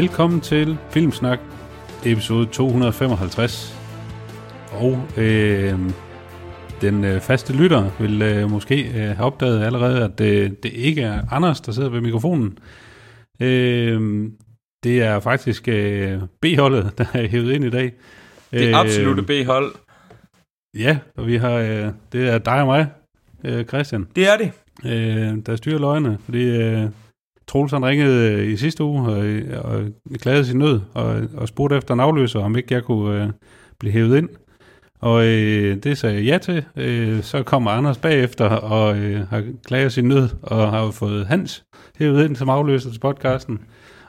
Velkommen til Filmsnak, episode 255. Og øh, den øh, faste lytter vil øh, måske øh, have opdaget allerede, at øh, det ikke er Anders, der sidder ved mikrofonen. Øh, det er faktisk øh, B-holdet, der er hævet ind i dag. Det er absolutte B-hold. Ja, og vi har, øh, det er dig og mig, øh, Christian, Det er det. øh, der styrer løgene, fordi øh, Troels han ringede øh, i sidste uge og, og klagede sin nød og, og spurgte efter en afløser, om ikke jeg kunne øh, blive hævet ind. Og øh, det sagde jeg ja til. Øh, så kommer Anders bagefter og øh, har klaget sin nød og har fået Hans hævet ind som afløser til podcasten.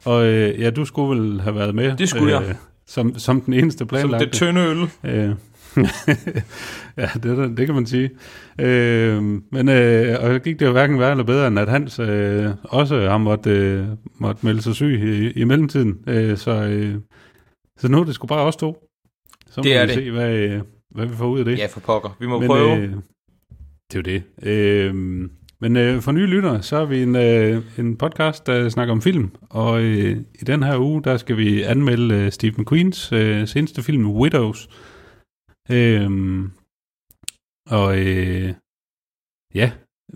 Og øh, ja, du skulle vel have været med. Det skulle jeg. Som, som den eneste Som planlagte. det tynde øl. Øh, ja, det, det kan man sige. Øh, men øh, og så gik det jo hverken værre eller bedre, end at Hans øh, også har måtte, øh, måtte melde sig syg i, i mellemtiden. Øh, så, øh, så nu er det sgu bare os to. Så må Det er vi det. se, hvad, øh, hvad vi får ud af det. Ja, for pokker. Vi må men, prøve. Øh, det er jo det. Øh, men øh, for nye lyttere, så er vi en, øh, en podcast, der snakker om film. Og øh, i den her uge, der skal vi anmelde øh, Stephen Queens øh, seneste film, Widows. Øh, og øh, ja,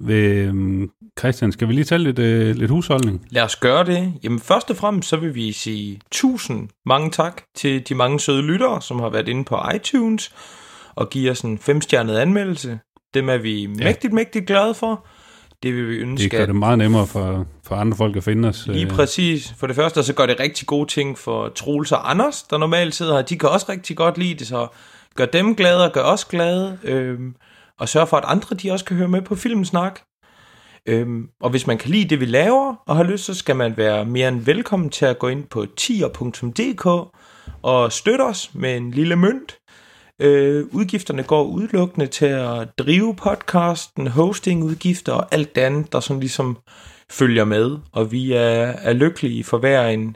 øh, Christian, skal vi lige tage lidt, øh, lidt husholdning? Lad os gøre det. Jamen først og fremmest så vil vi sige tusind mange tak til de mange søde lyttere, som har været inde på iTunes og giver os en femstjernet anmeldelse. Dem er vi ja. mægtigt, mægtigt glade for. Det vil vi Det ønske, gør at det meget nemmere for, for andre folk at finde os. Lige øh, præcis. For det første, så gør det rigtig gode ting for Troels og Anders, der normalt sidder her. De kan også rigtig godt lide det, så gør dem glade og gør os glade. øh, og sørge for, at andre de også kan høre med på Filmsnak. Øhm, og hvis man kan lide det, vi laver, og har lyst, så skal man være mere end velkommen til at gå ind på tier.dk og støtte os med en lille mønt. Øh, udgifterne går udelukkende til at drive podcasten, hostingudgifter og alt det andet, der sådan ligesom følger med. Og vi er, er lykkelige for hver en,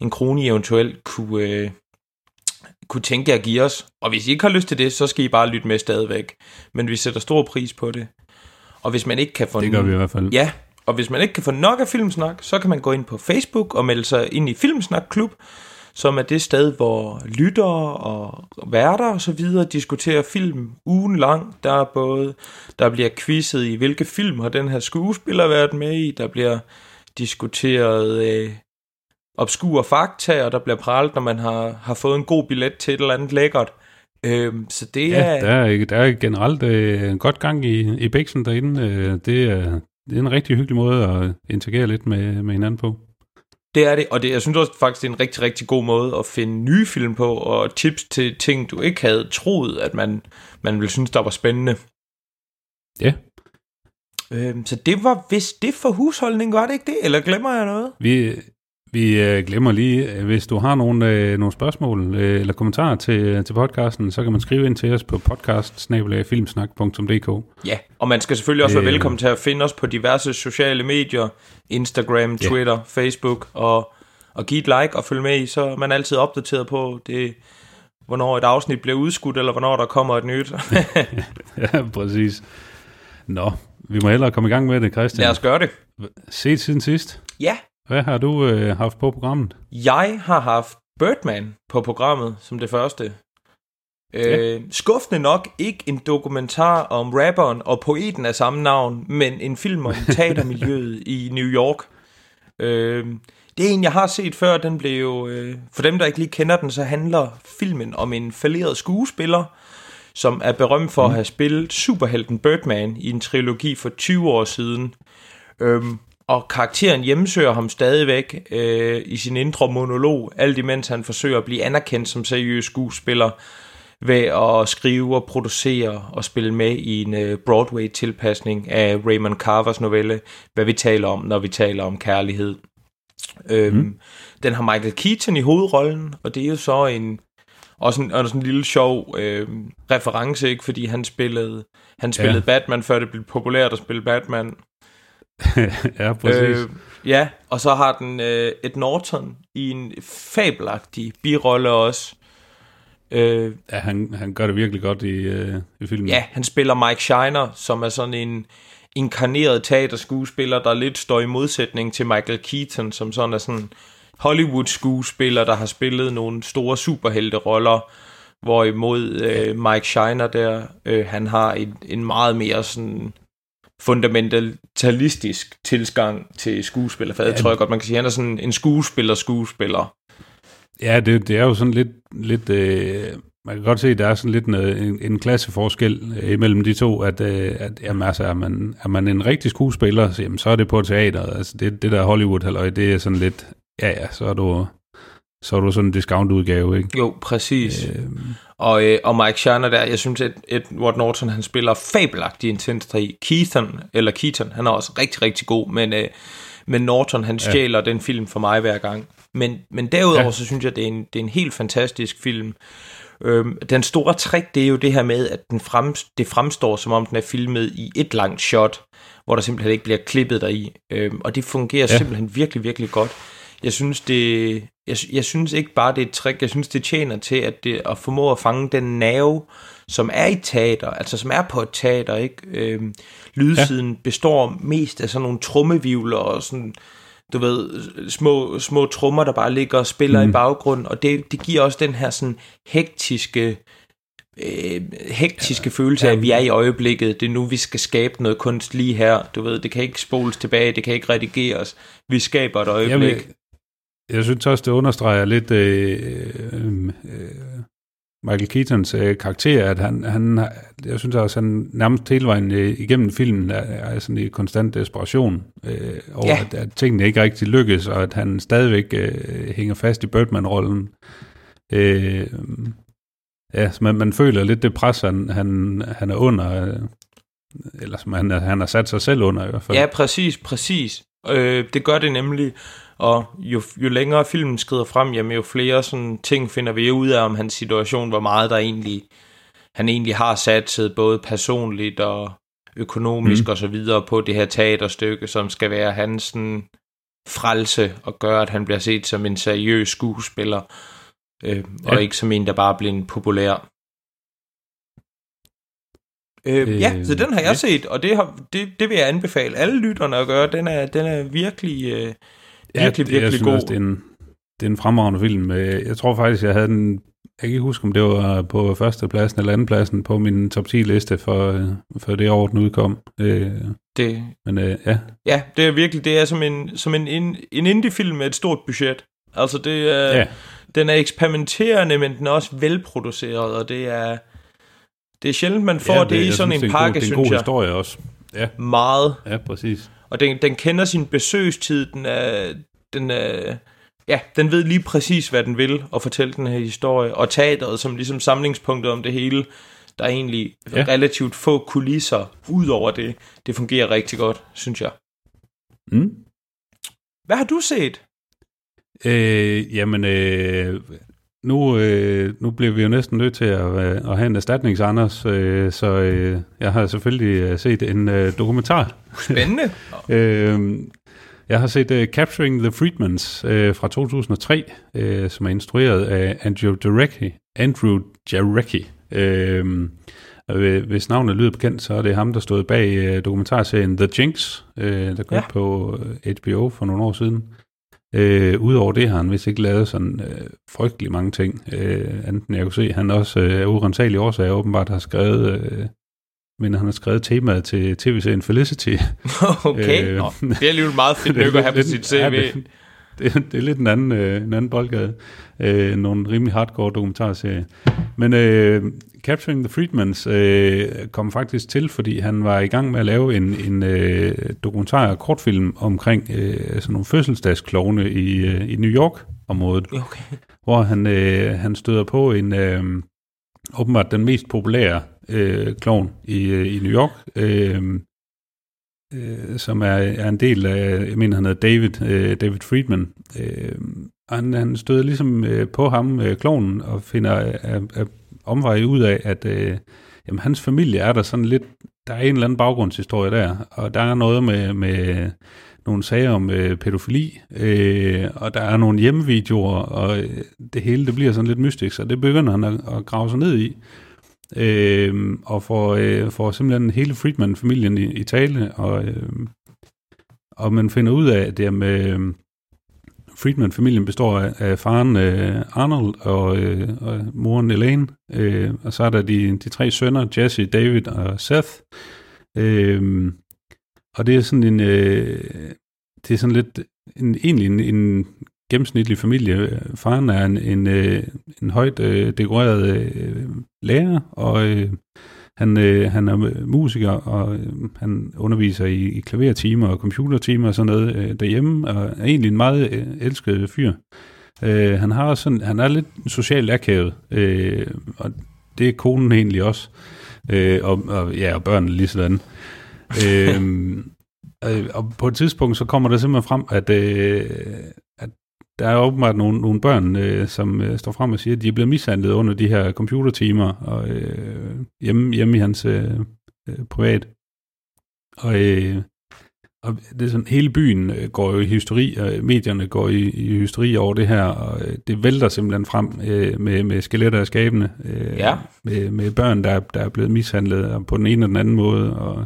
en krone, I eventuelt kunne, øh, kunne tænke jer at give os. Og hvis I ikke har lyst til det, så skal I bare lytte med stadigvæk. Men vi sætter stor pris på det. Og hvis man ikke kan få Det gør vi i hvert fald. Ja, og hvis man ikke kan få nok af Filmsnak, så kan man gå ind på Facebook og melde sig ind i Filmsnak Klub, som er det sted, hvor lyttere og værter og så videre diskuterer film ugen lang. Der er både, der bliver quizzet i, hvilke film har den her skuespiller været med i, der bliver diskuteret øh, obskure fakta, og der bliver pralt, når man har, har fået en god billet til et eller andet lækkert. Øhm, så det Ja, er... der er, der er generelt øh, en godt gang i, i Bæksen derinde. Øh, det, er, det er en rigtig hyggelig måde at interagere lidt med, med hinanden på. Det er det, og det, jeg synes også faktisk, det er en rigtig, rigtig god måde at finde nye film på, og tips til ting, du ikke havde troet, at man, man ville synes, der var spændende. Ja, Øhm, så det var vist det for husholdning, var det ikke det? Eller glemmer jeg noget? vi, vi øh, glemmer lige, øh, hvis du har nogle, øh, nogle spørgsmål øh, eller kommentarer til, til podcasten, så kan man skrive ind til os på podcast Ja, og man skal selvfølgelig også være Øh. velkommen til at finde os på diverse sociale medier, Instagram. Twitter, Facebook, og, og give et like og følge med i, så er man altid opdateret på det, hvornår et afsnit bliver udskudt, eller hvornår der kommer et nyt. ja, præcis. Nå, vi må hellere komme i gang med det, Christian. Lad os gøre det. Set siden sidst. Ja, Hvad har du øh, haft på programmet? Jeg har haft Birdman på programmet som det første. Øh, skuffende nok ikke en dokumentar om rapperen og poeten af samme navn, men en film om teatermiljøet i New York. Øh, det er en, jeg har set før. Den blev jo, øh, for dem, der ikke lige kender den, så handler filmen om en falderet skuespiller, som er berømt for mm. at have spillet superhelten Birdman i en trilogi for 20 år siden. Øhm, og karakteren hjemsøger ham stadigvæk øh, i sin indre monolog, alt imens han forsøger at blive anerkendt som seriøs skuespiller ved at skrive og producere og spille med i en øh, Broadway-tilpasning af Raymond Carvers novelle, hvad vi taler om, når vi taler om kærlighed. Øhm, mm. Den har Michael Keaton i hovedrollen, og det er jo så en også en, også en lille sjov øh, reference, ikke? fordi han spillede, han spillede ja. Batman, før det blev populært at spille Batman. ja, præcis. Øh, ja, og så har den øh, Ed Norton i en fabelagtig birolle også. Øh, ja, han, han gør det virkelig godt i, øh, i filmen. ja, han spiller Mike Shiner, som er sådan en inkarneret teaterskuespiller, der lidt står i modsætning til Michael Keaton, som sådan er sådan Hollywood-skuespiller, der har spillet nogle store superhelte-roller, hvorimod øh, Mike Shiner der, øh, han har en, en meget mere sådan fundamentalistisk tilgang til skuespiller. For jeg tror jeg godt, man kan sige, han er sådan en skuespiller-skuespiller. Ja, det, det er jo sådan lidt, lidt øh, man kan godt se, at der er sådan lidt en, en, en klasseforskel øh, imellem de to, at, øh, at jamen, altså, er, man, er man en rigtig skuespiller, så, jamen, så er det på teateret. Altså, det, det der Hollywood, halløj, det er sådan lidt, ja ja, så er du, så er du sådan en discount-udgave, ikke? Jo, præcis. Øh, og, øh, og Mike Shannon der, jeg synes, at Edward Norton, han spiller fabelagtig intens i Keaton, eller Keaton, han er også rigtig, rigtig god, men, øh, men Norton, han stjæler ja. den film for mig hver gang. Men, men derudover, ja. så synes jeg, det er en, det er en helt fantastisk film. Øhm, den store trick, det er jo det her med, at den frem, det fremstår, som om den er filmet i et langt shot, hvor der simpelthen ikke bliver klippet deri. Øhm, og det fungerer ja. simpelthen virkelig, virkelig godt. Jeg synes, det, jeg, jeg synes ikke bare, det er et trick. Jeg synes, det tjener til at, det, at formå at fange den nerve, som er i teater, altså som er på et teater, ikke? Øhm, lydsiden ja. består mest af sådan nogle trummevivler og sådan du ved, små, små trummer, der bare ligger og spiller mm. i baggrunden, og det, det giver også den her sådan hektiske, øh, hektiske ja. følelse af, at vi er i øjeblikket, det er nu, vi skal skabe noget kunst lige her, du ved, det kan ikke spoles tilbage, det kan ikke redigeres, vi skaber et øjeblik. Jamen, jeg synes også, det understreger lidt øh, øh, Michael Keatons øh, karakter, at han, han, jeg synes også, han nærmest hele vejen øh, igennem filmen er, er sådan i konstant desperation øh, over, ja. at, at tingene ikke rigtig lykkes, og at han stadigvæk øh, hænger fast i Birdman-rollen. Øh, ja, så man, man føler lidt det pres, han, han, han er under, øh, eller som han, han har sat sig selv under i hvert fald. Ja, præcis, præcis. Øh, det gør det nemlig, og jo, jo længere filmen skrider frem, jamen, jo flere sådan ting finder vi ud af om hans situation, hvor meget der egentlig, han egentlig har satset, både personligt og økonomisk mm. og så videre på det her teaterstykke, som skal være hans sådan, frelse og gøre, at han bliver set som en seriøs skuespiller, øh, ja. og ikke som en, der bare bliver en populær. Øh, øh, ja, så den har jeg ja. set, og det, har, det, det vil jeg anbefale alle lytterne at gøre. Den er, den er virkelig... Øh, Ja, virkelig, virkelig jeg synes god. Også, det, er en, det er en fremragende film. Øh, jeg tror faktisk, jeg havde den... Jeg kan ikke huske, om det var på første pladsen eller anden pladsen på min top 10 liste for, øh, for det år, den udkom. Øh, det, men ja. Ja, det er virkelig, det er som en, som en, en, en indie-film med et stort budget. Altså det er, ja. den er eksperimenterende, men den er også velproduceret, og det er, det er sjældent, man får ja, det, det i sådan synes, en pakke, synes jeg. Det er en god historie også. Ja. Meget. Ja, præcis. Og den, den kender sin besøgstid, den er, den er, ja, den ved lige præcis, hvad den vil, og fortælle den her historie. Og teateret som ligesom samlingspunktet om det hele, der er egentlig ja. relativt få kulisser ud over det. Det fungerer rigtig godt, synes jeg. Mm. Hvad har du set? Øh, jamen, øh, nu, øh, nu bliver vi jo næsten nødt til at, øh, at have en erstatnings, Anders, øh, så øh, jeg har selvfølgelig øh, set en øh, dokumentar. Spændende. øh, jeg har set uh, Capturing the Freedmans uh, fra 2003, uh, som er instrueret af Andrew Jarecki. Andrew Jarecki. Uh, hvis navnet lyder bekendt, så er det ham, der stod bag uh, dokumentarserien The Jinx, uh, der kom ja. på HBO for nogle år siden. Øh, Udover det har han vist ikke lavet sådan øh, frygtelig mange ting, øh, enten jeg kunne se, han også øh, af urensagelige årsager åbenbart har skrevet, øh, men han har skrevet temaet til tv-serien Felicity. okay, øh, Nå, det er alligevel meget fedt nok at have på sit CV. Ja, det, det, det er lidt en anden, øh, en anden boldgade. Øh, nogle rimelig hardcore dokumentarserier. Men øh, Capturing the Freedmans øh, kom faktisk til, fordi han var i gang med at lave en, en øh, dokumentar kortfilm omkring øh, sådan nogle fødselsdagsklovne i, øh, i New York-området. Okay. Hvor han, øh, han støder på en... Øh, åbenbart den mest populære øh, klovn i, øh, i New York, øh, øh, som er, er en del af, jeg mener han hedder David, øh, David Friedman. Øh, han, han støder ligesom øh, på ham, øh, klonen, og finder øh, af ud af, at øh, jamen, hans familie er der sådan lidt, der er en eller anden baggrundshistorie der, og der er noget med, med nogle sager om øh, pædofili, øh, og der er nogle hjemmevideoer, og øh, det hele det bliver sådan lidt mystisk, så det begynder han at, at grave sig ned i øh, og får, øh, får simpelthen hele Friedman-familien i, i tale, og, øh, og man finder ud af, at det er med øhm, Friedman-familien består af, af faren øh, Arnold og, øh, og moren Elaine, øh, og så er der de, de tre sønner, Jesse, David og Seth. Øh, og det er sådan en, øh, det er sådan lidt, en, egentlig en, en gennemsnitlig familie. Faren er en, en, øh, en højt øh, dekoreret øh, lærer, og øh, han, øh, han er musiker, og øh, han underviser i, i klavertimer og computertimer og sådan noget øh, derhjemme, og er egentlig en meget øh, elsket fyr. Øh, han har sådan, han er lidt socialt akavet, øh, og det er konen egentlig også, øh, og, og, ja, og børnene lige sådan. øh, øh, og på et tidspunkt, så kommer der simpelthen frem, at, øh, at der er åbenbart nogle, nogle børn, øh, som øh, står frem og siger, at de er blevet mishandlet under de her computertimer og, øh, hjemme, hjemme i hans øh, øh, privat. Og, øh, og det er sådan, hele byen øh, går jo i hysteri, og medierne går i, i hysteri over det her, og øh, det vælter simpelthen frem øh, med, med skeletter af skabene, øh, Ja. med, med børn, der, der er blevet mishandlet på den ene og den anden måde, og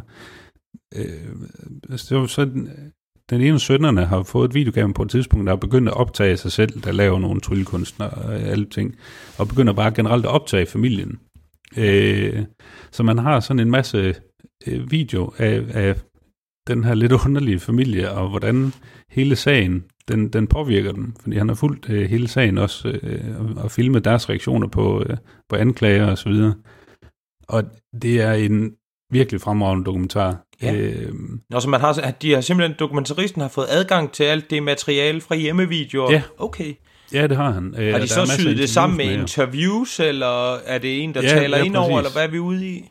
øh, så, så den ene af sønderne har fået et videokamera på et tidspunkt, der er begyndt at optage sig selv, der laver nogle tryllekunstner og øh, alle ting, og begynder bare generelt at optage familien. Øh, så man har sådan en masse øh, video af, af den her lidt underlige familie, og hvordan hele sagen, den, den påvirker dem, fordi han har fulgt øh, hele sagen også, øh, og, og filmet deres reaktioner på, øh, på anklager og så videre. Og det er en virkelig fremragende dokumentar. Ja. Øh, Nå, så man har, de har simpelthen, dokumentaristen har fået adgang til alt det materiale fra hjemmevideoer. Ja. Okay. ja, det har han. Øh, Har de så syet det sammen med interviews eller er det en, der Ja, taler ja, ind over, eller hvad er vi ude i?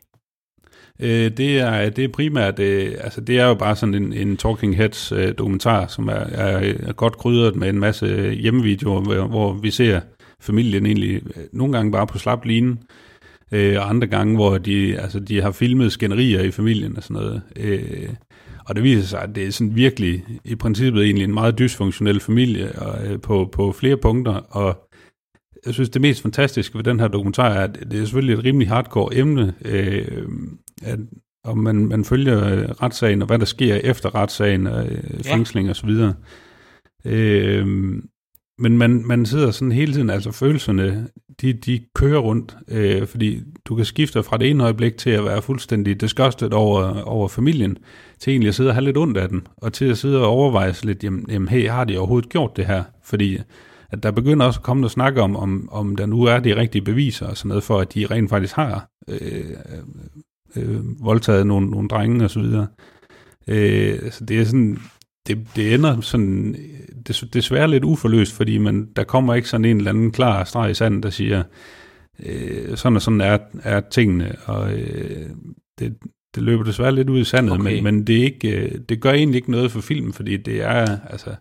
Øh, det, er, det er primært, øh, altså det er jo bare sådan en, en Talking Heads øh, dokumentar, som er, er, er godt krydret med en masse hjemmevideoer, hvor, hvor vi ser familien egentlig øh, nogle gange bare på slap line, øh, og andre gange, hvor de, altså, de har filmet skænderier i familien og sådan noget. Øh, og det viser sig, at det er sådan virkelig, i princippet egentlig en meget dysfunktionel familie og, øh, på, på flere punkter, og jeg synes, det mest fantastiske ved den her dokumentar er, at det er selvfølgelig et rimelig hardcore emne, øh, at, og man, man følger øh, retssagen, og hvad der sker efter retssagen, og øh, fængsling og så videre. Øh, men man, man sidder sådan hele tiden, altså følelserne, de, de kører rundt, øh, fordi du kan skifte fra det ene øjeblik til at være fuldstændig disgusted over, over familien, til egentlig at sidde og have lidt ondt af den, og til at sidde og overveje sig lidt, jamen, jamen hey, har de overhovedet gjort det her? Fordi at der begynder også at komme noget snakke om, om, om der nu er de rigtige beviser og sådan noget, for at de rent faktisk har øh, øh, voldtaget nogle, nogle drenge og så videre. Øh, så det er sådan, det, det ender sådan, des, desværre lidt uforløst, fordi man, der kommer ikke sådan en eller anden klar streg i sanden, der siger, øh, sådan og sådan er, er tingene, og øh, det, det løber desværre lidt ud i sandet, Okay. men, men det, er ikke, øh, det gør egentlig ikke noget for filmen, fordi det er, altså,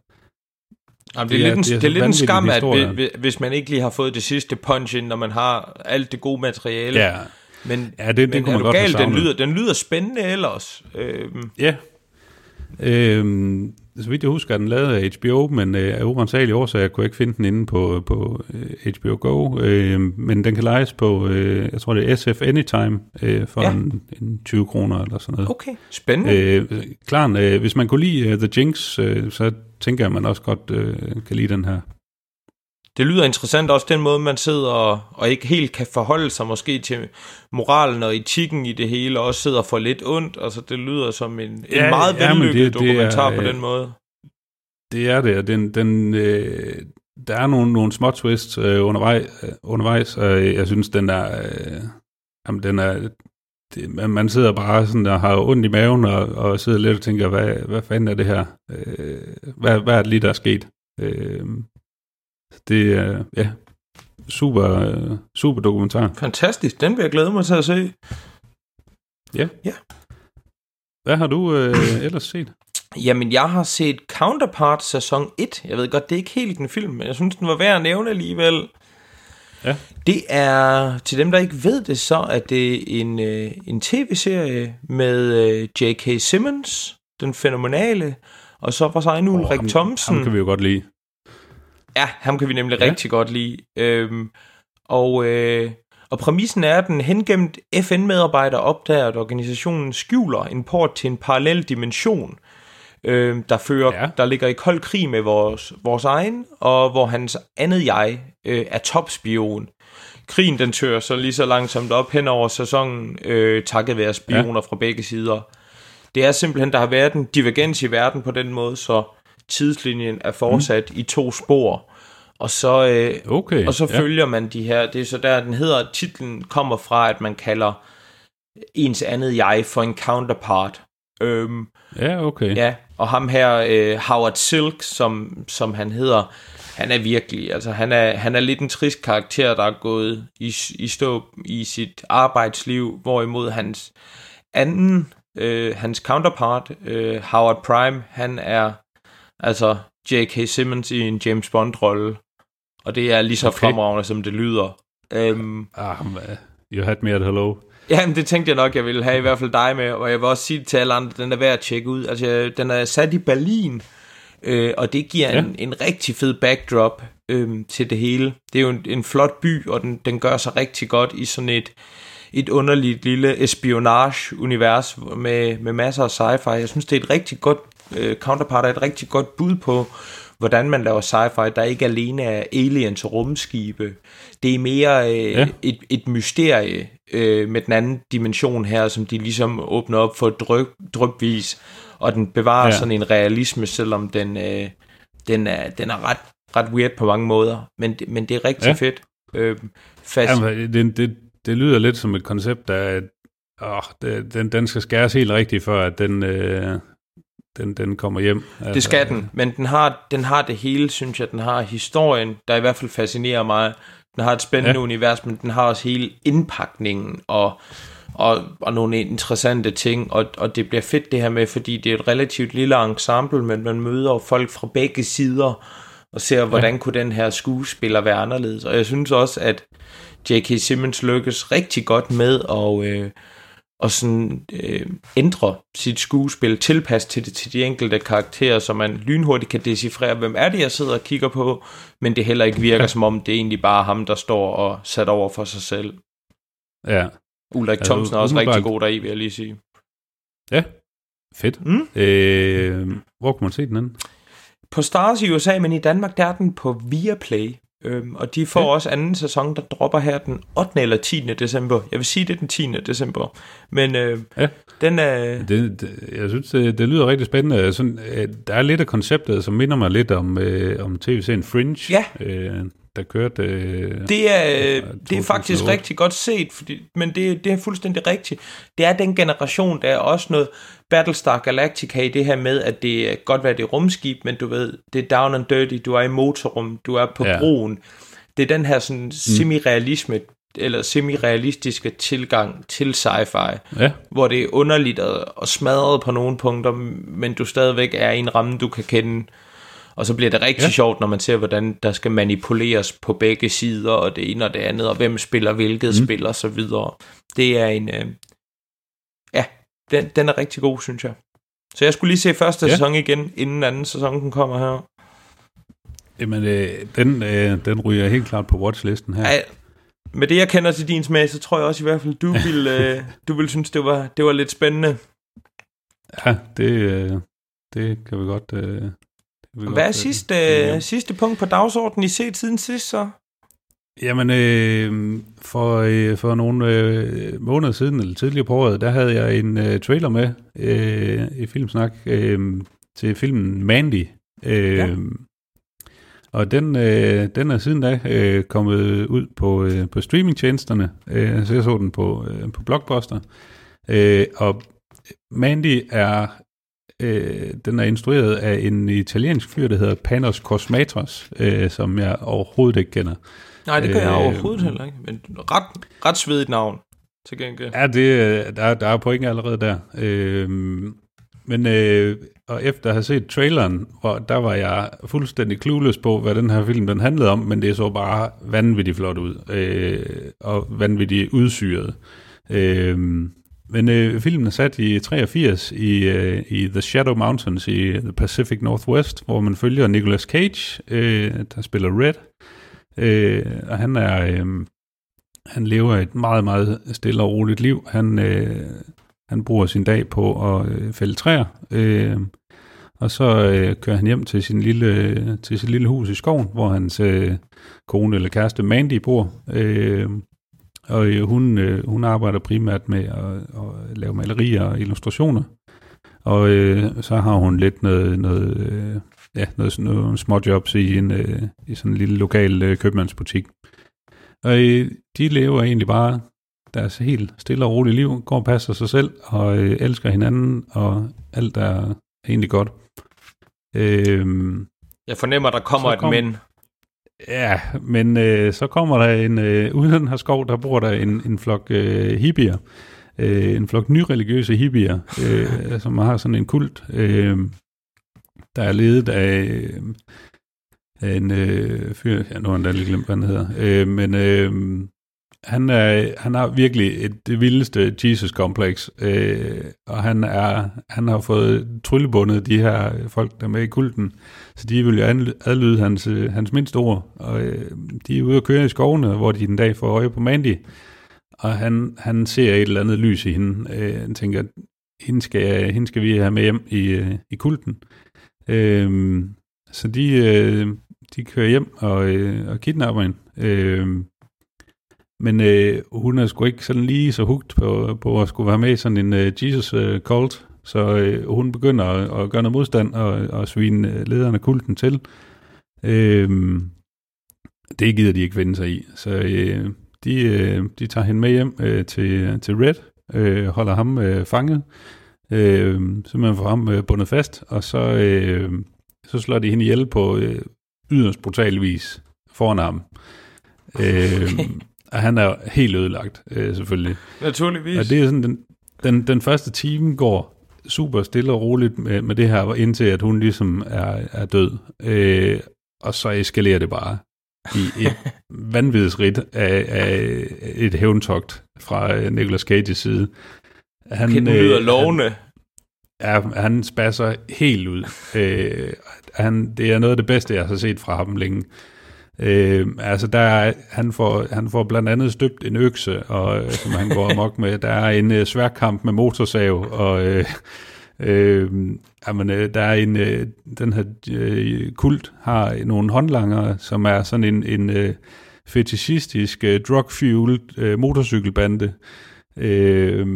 Jamen, det, Det er, er- lidt en, det er det er lidt en skam, at hvis, man ikke lige har fået det sidste punch ind, når man har alt det gode materiale. ja, Men, ja det, det men kunne er man godt gal, den lyder, den lyder spændende ellers. Øhm, Ja. Øhm, så vidt jeg husker, er den lavet af HBO, men øh, af urensagelige årsager kunne jeg ikke finde den inde på, på øh, HBO Go. Øh, men den kan lejes på, øh, jeg tror det er SF Anytime, øh, for Ja. en, en 20 kroner eller sådan noget. okay, spændende. Øh, klar, øh, hvis man kunne lide uh, The Jinx, øh, så tænker jeg, at man også godt øh, kan lide den her. Det lyder interessant også den måde, man sidder og, og ikke helt kan forholde sig måske til moralen og etikken i det hele, og også sidder for lidt ondt. Altså, det lyder som en, en Ja, meget ja, vellykket det- det dokumentar er, på øh, den måde. Det er det, og den, den, øh, der er nogle, nogle små twists øh, undervej, øh, undervejs, og jeg synes, den er, øh, jamen, den er, det, man, man sidder bare sådan der har ondt i maven, og, og sidder lidt og tænker, hvad, hvad fanden er det her? Øh, hvad, hvad er det lige, der er sket? Øh, det er, ja, super, øh, super dokumentar. Fantastisk, den vil jeg glæde mig til at se. Hvad har du øh, ellers set? Jamen, jeg har set Counterpart sæson 1. Jeg ved godt, det er ikke helt en film, men jeg synes, den var værd at nævne alligevel. Ja. Det er, til dem, der ikke ved det, så er det en, øh, en tv-serie med øh, J.K. Simmons, den fænomenale, og så vores egen Ulrik ham, Thomsen. Ham kan vi jo godt lide. Ja, ham kan vi nemlig Ja. rigtig godt lide. Øhm, og, øh, og præmissen er, at den hengemt FN-medarbejder opdager, at organisationen skjuler en port til en parallel dimension. øh, der fører. Ja. der ligger i kold krig med vores, vores egen, og hvor hans andet jeg øh, er topspion. Krigen den tør så lige så langsomt op hen over sæsonen, øh, takket være spioner ja. fra begge sider. Det er simpelthen, der har været en divergens i verden på den måde, så tidslinjen er fortsat mm. i to spor. Og så, øh, Okay. og så ja. følger man de her, det er så der, den hedder, titlen kommer fra, at man kalder ens andet jeg for en counterpart. Øhm, Ja, okay. ja, og ham her, øh, Howard Silk, som, som han hedder, han er virkelig, altså han er, han er lidt en trist karakter, der er gået i, i stå i sit arbejdsliv, hvorimod hans anden, øh, hans counterpart, øh, Howard Prime, han er altså J.K. Simmons i en James Bond-rolle, og det er lige så okay. Fremragende, som det lyder. Øhm, Ah, men, you had me at hello. Jamen, det tænkte jeg nok, jeg ville have i hvert fald dig med, og jeg vil også sige til alle andre, den er værd at tjekke ud. Altså, den er sat i Berlin, øh, og det giver ja. Ja. en, en rigtig fed backdrop øh, til det hele. Det er jo en, en flot by, og den, den gør sig rigtig godt i sådan et, et underligt lille espionage-univers med, med masser af sci-fi. Jeg synes, det er et rigtig godt øh, counterpart, er et rigtig godt bud på, hvordan man laver sci-fi, der ikke alene er aliens og rumskibe. Det er mere øh, ja. Et, et mysterie øh, med den anden dimension her, som de ligesom åbner op for dryp, drypvis, og den bevarer ja. Sådan en realisme, selvom den, øh, den er, den er ret, ret weird på mange måder, men, det- men det er rigtig ja. Fedt. Øh, fast, Jamen, det, det, det lyder lidt som et koncept, der åh, det, den, den skal skæres helt rigtigt, før at den, øh, den, den kommer hjem. Altså, Det skal den, men den har, den har det hele, synes jeg. Den har historien, der i hvert fald fascinerer mig. Den har et spændende ja. Univers, men den har også hele indpakningen og, og, og nogle interessante ting. Og, og det bliver fedt det her med, fordi det er et relativt lille ensemble, men man møder folk fra begge sider og ser, hvordan ja. kunne den her skuespiller være anderledes. Og jeg synes også, at J.K. Simmons lykkes rigtig godt med at... Øh, og sådan øh, ændre sit skuespil, tilpasse til, det, til de enkelte karakterer, så man lynhurtigt kan decifrere, hvem er det, jeg sidder og kigger på, men det heller ikke virker, ja. som om det er egentlig bare ham, der står og sat over for sig selv. Ja, Ulrik Altså, Thomsen er også umiddelbart- rigtig god deri, vil jeg lige sige. fedt. Mm. Øh, hvor kan man se den henne? På Stars i USA, men i Danmark, der er den på Viaplay. Øhm, og de får ja. Også anden sæson, der dropper her den 8. eller 10. december. Jeg vil sige, det er den 10. december. Men øh, Ja. den er... Det, det, jeg synes, det, det lyder rigtig spændende. Sådan, øh, der er lidt af konceptet, som minder mig lidt om, øh, om tv-serien Fringe, Ja. øh, der kørte... Øh, Det er, øh, fra det er faktisk 2008. rigtig godt set, fordi, men det, det er fuldstændig rigtigt. Det er den generation, der er også noget Battlestar Galactica i det her med, at det godt være det er rumskib, men du ved, det er down and dirty, du er i motorrum, du er på ja. Broen. Det er den her sådan semi-realisme, eller semi-realistiske tilgang til sci-fi, Ja, hvor det er underligt og, og smadret på nogle punkter, men du stadigvæk er i en ramme, du kan kende. Og så bliver det rigtig ja. Sjovt, når man ser, hvordan der skal manipuleres på begge sider, og det ene og det andet, og hvem spiller hvilket mm. spil, og så videre. Det er en... Øh, ja, den, den er rigtig god, synes jeg. Så jeg skulle lige se første ja. Sæson igen, inden anden sæson den kommer her. jamen, øh, den, øh, den ryger helt klart på watchlisten her. Ja, med det, jeg kender til din smag, så tror jeg også i hvert fald, du vil, øh, du vil synes, det var, det var lidt spændende. Ja, det, øh, det kan vi godt... Øh, Hvad er sidste, øh, sidste punkt på dagsordenen, I set siden sidst så? Jamen, øh, for, øh, for nogle øh, måneder siden, eller tidligere på året, der havde jeg en øh, trailer med øh, i Filmsnak øh, til filmen Mandy. Øh, ja. Og den, øh, den er siden da øh, kommet ud på, øh, på streamingtjenesterne, øh, så jeg så den på, øh, på Blockbuster. Øh, og Mandy er øh, den er instrueret af en italiensk fyr, der hedder Panos Cosmatos, øh, som jeg overhovedet ikke kender. Nej, det gør jeg Øh, overhovedet heller ikke. Men ret, ret svedigt navn, til gengæld. Ja, det, der, der er point allerede der. Øh, men øh, og efter at have set traileren, hvor der var jeg fuldstændig clueless på, hvad den her film den handlede om, men det så bare vanvittigt flot ud, øh, og vanvittigt udsyret. Øh, men øh, filmen er sat i 83 i, øh, i The Shadow Mountains i The Pacific Northwest, hvor man følger Nicolas Cage, øh, der spiller Red, øh, og han er... Øh, han lever et meget, meget stille og roligt liv. Han, øh, han bruger sin dag på at øh, fælde træer. Øh, Og så øh, kører han hjem til sin lille, til sit lille hus i skoven, hvor hans øh, kone eller kæreste Mandy bor. Øh, og øh, hun, øh, hun arbejder primært med at, at lave malerier og illustrationer. Og øh, så har hun lidt noget, noget, øh, ja, noget, nogle små jobs i, en, øh, i sådan en lille lokal øh, købmandsbutik. Og øh, de lever egentlig bare deres helt stille og rolige liv, går og passer sig selv, og øh, elsker hinanden, og alt er egentlig godt. Øh, Jeg fornemmer, der kommer Så et kom- men. Ja, men øh, så kommer der en, øh, uden den her skov, der bor der en, en flok øh, hippier, øh, en flok nyreligiøse hippier, øh, som har sådan en kult, øh, der er ledet af, øh, en øh, fyr, ja, nu har jeg lige glemt, hvad han hedder, øh, men øh, han, er, han har virkelig et, det vildeste Jesus-kompleks, øh, og han, er, han har fået tryllebundet de her folk, der er med i kulten, så de vil jo adlyde hans, øh, hans mindste ord, og øh, de er ude at køre i skovene, hvor de en dag får øje på Mandy, og han, han ser et eller andet lys i hende. Øh, han tænker, at hende skal, hende skal vi have med hjem i, øh, i kulten. Øh, så de, øh, de kører hjem og, øh, og kidnapper hende. Øh, men øh, hun er sgu ikke sådan lige så hugt på, på at skulle være med i sådan en øh, Jesus øh, cult, så øh, hun begynder at, at gøre noget modstand og, og svine øh, lederen af kulten til. Øh, det gider de ikke vende sig i, så øh, de, øh, de tager hende med hjem øh, til, til Red, øh, holder ham øh, fanget, øh, så man får ham øh, bundet fast, og så, øh, så slår de hende ihjel på øh, yderst brutal vis foran ham. Øh, Okay. Og han er helt ødelagt, øh, selvfølgelig. Naturligvis. Og det er sådan, den, den, den første time går super stille og roligt med, med det her, indtil at hun ligesom er, er død. Øh, og så eskalerer det bare i et vanvittigt af, af et hævntogt fra øh, Nicolas Cage's side. Han, okay, den lyder øh, lovende. Ja, han spasser helt ud. øh, han, det er noget af det bedste, jeg har set fra ham længe. Øh, altså, der er, han, får, han får blandt andet støbt en økse, og, øh, som han går amok med. Der er en øh, sværkamp med motorsav, og øh, øh, jamen, øh, der er en, øh, den her øh, kult har nogle håndlanger, som er sådan en, en øh, fetishistisk, øh, drug-fueled øh, motorcykelbande, øh,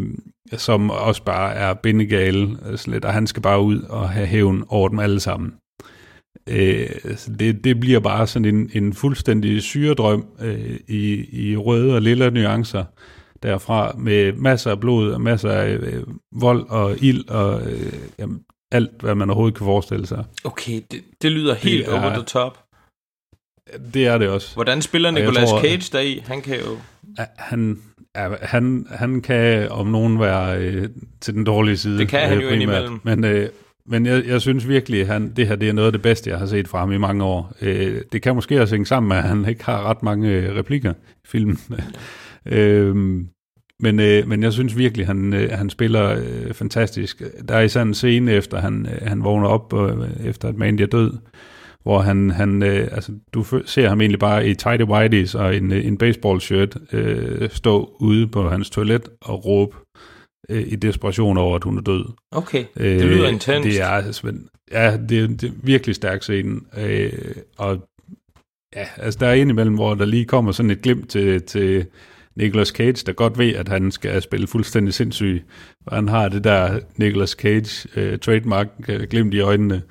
som også bare er bindegale, øh, altså og han skal bare ud og have hævn over dem alle sammen. Øh, det, det bliver bare sådan en, en fuldstændig syredrøm øh, i, i røde og lilla nuancer derfra, med masser af blod og masser af øh, vold og ild og øh, jamen, alt, hvad man overhovedet kan forestille sig. Okay, det, det lyder helt er- over the top. Det er det også. Hvordan spiller Nicolas tror- Cage der i? Han kan jo... Han, ja, han, han kan om nogen være øh, til den dårlige side. Det kan han øh, jo primært. indimellem. Men, øh, men jeg, jeg synes virkelig, at han, det her det er noget af det bedste, jeg har set fra ham i mange år. Øh, det kan måske også hænge sammen med, at han ikke har ret mange øh, replikker i filmen. øh, men, øh, men jeg synes virkelig, han, øh, han spiller øh, fantastisk. Der er især en scene, efter han, øh, han vågner op, øh, efter at Mandy er død, hvor han, han øh, altså, du ser ham egentlig bare i tighty whities og en, øh, en baseball shirt øh, stå ude på hans toilet og råbe øh, i desperation over, at hun er død. Okay, det lyder Øh, intenst. Det er, altså, ja, det, er- det er virkelig stærk scene. Øh, og ja, altså der er indimellem, hvor der lige kommer sådan et glimt til, til Nicolas Cage, der godt ved, at han skal spille fuldstændig sindssyg. Og han har det der Nicolas Cage øh, trademark øh, glimt i øjnene.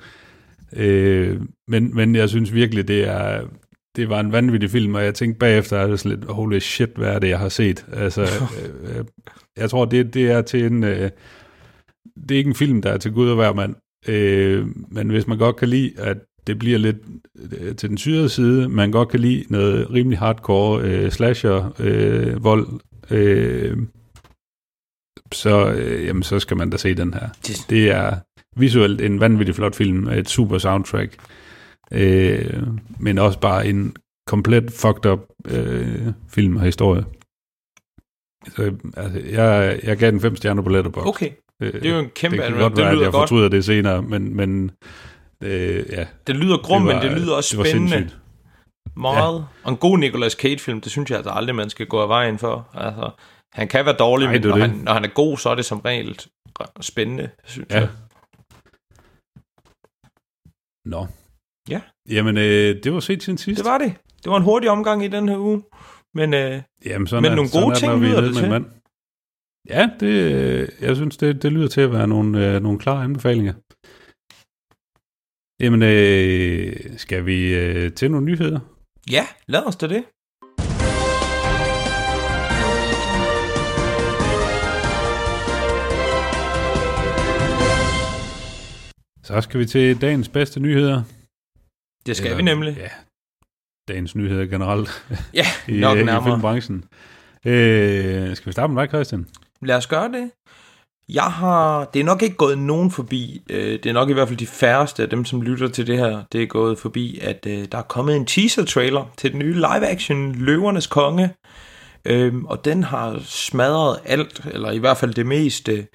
Øh, men, men jeg synes virkelig, det er det var en vanvittig film, og jeg tænkte bagefter, at det lidt, holy shit, hvad er det, jeg har set? Altså, øh, øh, jeg tror, det, det er til en... Øh, det er ikke en film, der er til Gud og hver mand. Øh, men hvis man godt kan lide, at det bliver lidt øh, til den syrede side, man godt kan lide noget rimelig hardcore øh, slasher, øh, vold, øh, så, øh, jamen, så skal man da se den her. Det- er visuelt en vanvittig flot film et super soundtrack, øh, men også bare en komplet fucked up øh, film og historie. Så, altså, jeg, jeg gav den fem stjerner på Letterboxd. Okay, Øh, det er jo en kæmpe det kan godt Det være, at lyder jeg godt. fortryder det senere, men, men øh, ja. Det lyder grum, var- men det lyder også det spændende. Meget. Ja. Og en god Nicolas Cage-film, det synes jeg altså aldrig, man skal gå af vejen for. Altså, han kan være dårlig, Nej, men det når det. han, når han er god, så er det som regel spændende, synes Ja. jeg. Nå. Ja. Jamen, øh, det var set siden sidst. Det var det. Det var en hurtig omgang i den her uge. Men øh, Jamen, sådan Men er, nogle sådan gode er, ting er lyder det til. mand. Ja, det, øh, jeg synes, det, det lyder til at være nogle, øh, nogle klare anbefalinger. Jamen, øh, skal vi øh, til nogle nyheder? ja, lad os da det. Så skal vi til dagens bedste nyheder. Det skal Eller, vi nemlig. Ja, dagens nyheder generelt Ja, i, nok øh, i nærmere. filmbranchen. Øh, skal vi starte med dig, Christian? Lad os gøre det. Jeg har, det er nok ikke gået nogen forbi, øh, det er nok i hvert fald de færreste af dem, som lytter til det her, det er gået forbi, at øh, der er kommet en teaser-trailer til den nye live-action Løvernes Konge, øhm, og den har smadret alt, eller i hvert fald det meste.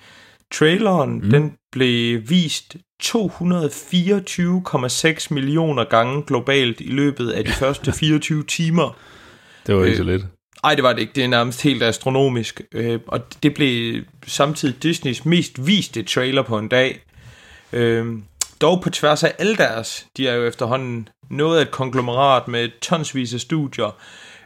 Traileren, mm. den blev vist 224,6 millioner gange globalt i løbet af de første 24 timer. Det var ikke Øh, så lidt. Ej, det var det ikke. Det er nærmest helt astronomisk. Øh, og det blev samtidig Disneys mest viste trailer på en dag. Øh, dog på tværs af alle deres. De er jo efterhånden noget af et konglomerat med tonsvis af studier.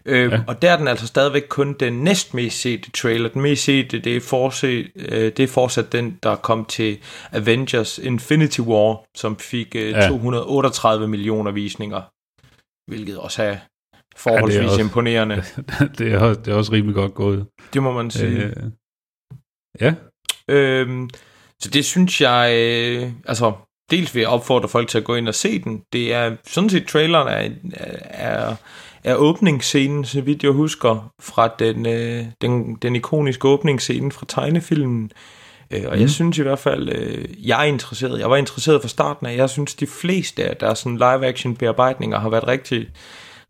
Øh, Ja. Og der er den altså stadigvæk kun den næstmest sete trailer. Den mest sete, det er, forset, øh, det er fortsat den, der kom til Avengers Infinity War, som fik øh, Ja. ja. 238 millioner visninger. Hvilket også er forholdsvis Ja, det er også- imponerende. det, er også, det er også rimelig godt gået. Det må man sige. Øh, ja, Øhm, så det synes jeg, øh, altså, dels vil jeg opfordre folk til at gå ind og se den. Det er, sådan set, traileren er, er, er åbningsscenen, så vidt jeg husker, fra den, øh, den, den ikoniske åbningsscene fra tegnefilmen. Øh, og mm. jeg synes i hvert fald, øh, jeg er interesseret. Jeg var interesseret fra starten af. Jeg synes, de fleste af deres sådan live-action bearbejdninger har været rigtig,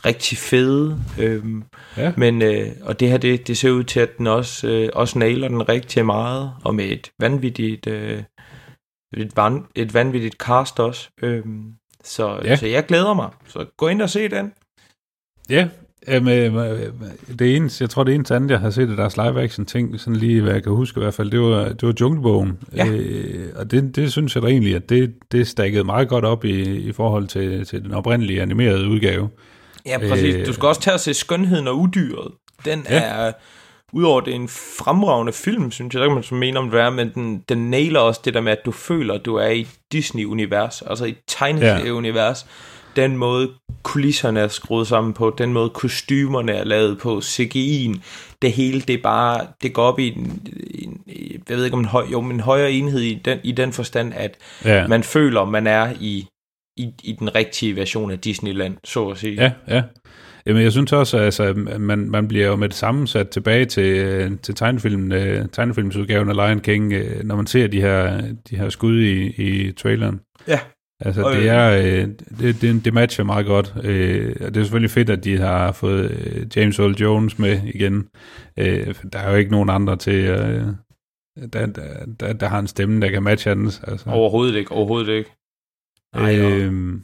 rigtig fede. Øhm, ja. men, øh, og det her, det, det ser ud til, at den også, øh, også nailer den rigtig meget, og med et vanvittigt, øh, et, van, et vanvittigt cast også. Øhm, så, ja. så jeg glæder mig. Så gå ind og se den. Ja, Jamen, øh, det eneste, jeg tror det eneste andet, jeg har set af deres live-action ting, sådan lige hvad jeg kan huske i hvert fald, det var, det var Junglebogen. Ja. Øh, og det, det synes jeg da egentlig, at det, det stakkede meget godt op i, i forhold til, til den oprindelige animerede udgave. Ja, præcis. Øh. Du skal også tage at se Skønheden og Udyret. Den Ja. ja. er, udover det er en fremragende film, synes jeg, der kan man så mene om det er, men den, den nailer også det der med, at du føler, at du er i Disney-univers, altså i tegneserie-univers. Den måde kulisserne er skruet sammen på, den måde kostymerne er lavet på, CGI'en, det hele, det er bare, det går op i en, en jeg ved ikke om en, høj, jo, en højere enhed i den, i den forstand, at Ja, man føler, man er i, i, i den rigtige version af Disneyland, så at sige. ja, ja. Jamen, jeg synes også, altså, at man, man bliver jo med det samme sat tilbage til, øh, til tegnefilmen, øh, tegnefilmsudgaven af Lion King, øh, når man ser de her, de her skud i, i traileren. Ja. Altså, Og, det øh, er, øh, det, det, det matcher meget godt. Øh, og det er selvfølgelig fedt, at de har fået øh, James Earl Jones med igen. Øh, der er jo ikke nogen andre til, øh, der, der, der, der har en stemme, der kan matche hans. Altså. Overhovedet ikke, overhovedet ikke. Ej, og- Øh,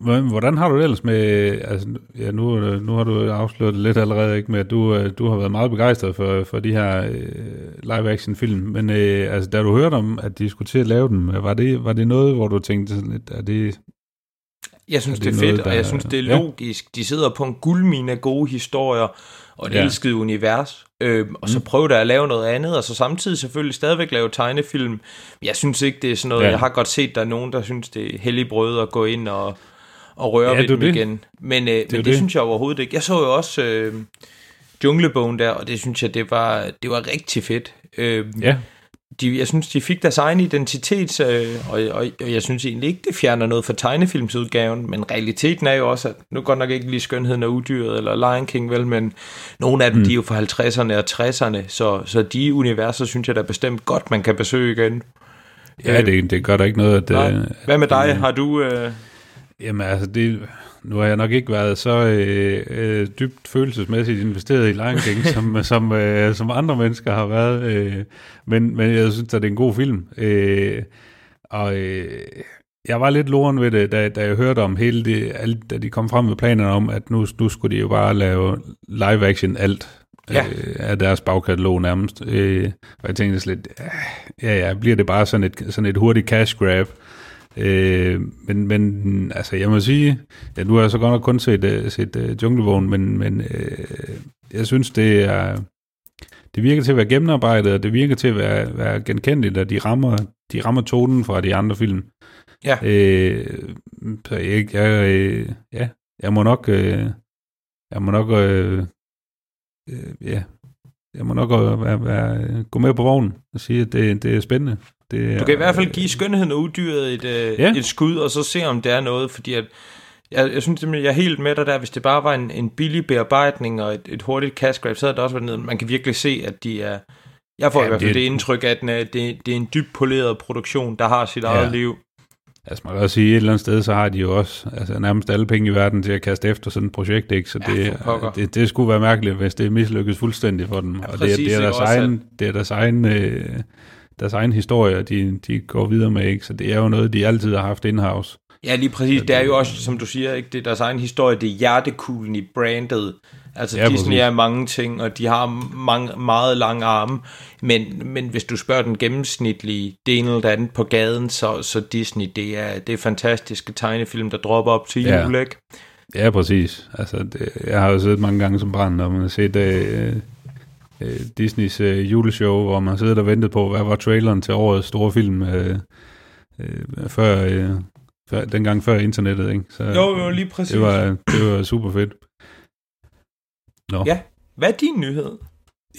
hvordan- har du det ellers med, altså ja, nu, nu har du afsløret det lidt allerede, ikke, med at du, øh, du har været meget begejstret for, for de her øh, live-action film, men øh, altså, da du hørte om, at de skulle til at lave dem, var det, var det noget, hvor du tænkte sådan lidt, er det, Jeg synes, Er det det er fedt, noget, og jeg der- synes, det er ja. logisk. De sidder på en guldmine af gode historier, og et Ja. elsket univers, øhm, og så Mm. prøve der at lave noget andet, og så samtidig selvfølgelig stadigvæk lave tegnefilm. Jeg synes ikke, det er sådan noget, ja. jeg har godt set, der er nogen, der synes, det er hellig brød at gå ind og, og røre Ja, ved det dem det. igen. Men, øh, men det, jo det det. synes jeg overhovedet ikke. Jeg så jo også øh, Junglebogen der, og det synes jeg, det var, det var rigtig fedt. Øh, ja, de, jeg synes, de fik deres egen identitet, øh, og, og, og jeg synes egentlig ikke, det fjerner noget fra tegnefilmsudgaven, men realiteten er jo også, at nu godt nok ikke lige Skønheden og Udyret eller Lion King, vel, men nogle af dem, Mm. de er jo fra 50'erne og 60'erne, så, så de universer, synes jeg da bestemt godt, man kan besøge igen. ja det, det gør der ikke noget, at... Nej. øh, Hvad med dig? øh, Har du... Øh, Jamen altså, det, nu har jeg nok ikke været så øh, øh, dybt følelsesmæssigt investeret i Lion King, som, som, øh, som andre mennesker har været. Øh, men, men jeg synes, at det er en god film. Øh, og øh, jeg var lidt loren ved det, da, da jeg hørte om hele det, alt, da de kom frem med planerne om, at nu, nu skulle de jo bare lave live action alt Ja. øh, af deres bagkatalog nærmest. Øh, og jeg tænkte lidt, øh, ja ja, bliver det bare sådan et, sådan et hurtigt cash grab? Øh, men, men altså, jeg må sige, ja, nu har jeg så godt nok kun set, uh, set uh, Junglevogn, men, men uh, jeg synes, det er det virker til at være gennemarbejdet, og det virker til at være, være genkendeligt, at de rammer, de rammer tonen fra de andre film. Ja. Øh, så jeg, jeg, øh, ja, jeg må nok, øh, jeg må nok, øh, øh, ja, jeg må nok øh, være, være, gå med på vognen og sige, at det, det er spændende. Det er, Du kan i hvert fald give skønheden og uddyret et, øh, Ja. et skud, og så se, om det er noget, fordi at, jeg, jeg synes simpelthen, jeg er helt med dig der. Hvis det bare var en, en billig bearbejdning og et, et hurtigt cash grab, så havde det også været ned. Man kan virkelig se, at de er... Jeg får Ja, ja, i hvert fald det- det, indtryk, at den er, det, det er en dybt poleret produktion, der har sit eget Ja. liv. Altså man kan også sige, et eller andet sted, så har de jo også altså, nærmest alle penge i verden til at kaste efter sådan et projekt, ikke? Så Ja, det, pokker. det, det skulle være mærkeligt, hvis det mislykkes fuldstændig for dem. Ja, og det, præcis, det, er deres egen, det er deres egen, øh, deres egen historie, de, de går videre med, ikke? Så det er jo noget, de altid har haft in-house. Ja, lige præcis. Det er jo også, som du siger, ikke, det er deres egen historie. Det er hjertekuglen i brandet. Altså Ja, ja, Disney præcis. er mange ting, og de har mange, meget lange arme. Men, men hvis du spørger den gennemsnitlige det ene eller det andet på gaden, så, så Disney, det er, det er fantastiske tegnefilm, der dropper op til Ja. jul, ikke? Ja, præcis. Altså, det, jeg har jo set mange gange som barn, når man har set øh, øh, Disneys øh, juleshow, hvor man sidder og ventet på, hvad var traileren til årets store film, øh, øh, før, øh, før, dengang før internettet, ikke? Så, Jo, jo, lige præcis. Det var, det var super fedt. Nå. Ja. Hvad er din nyhed?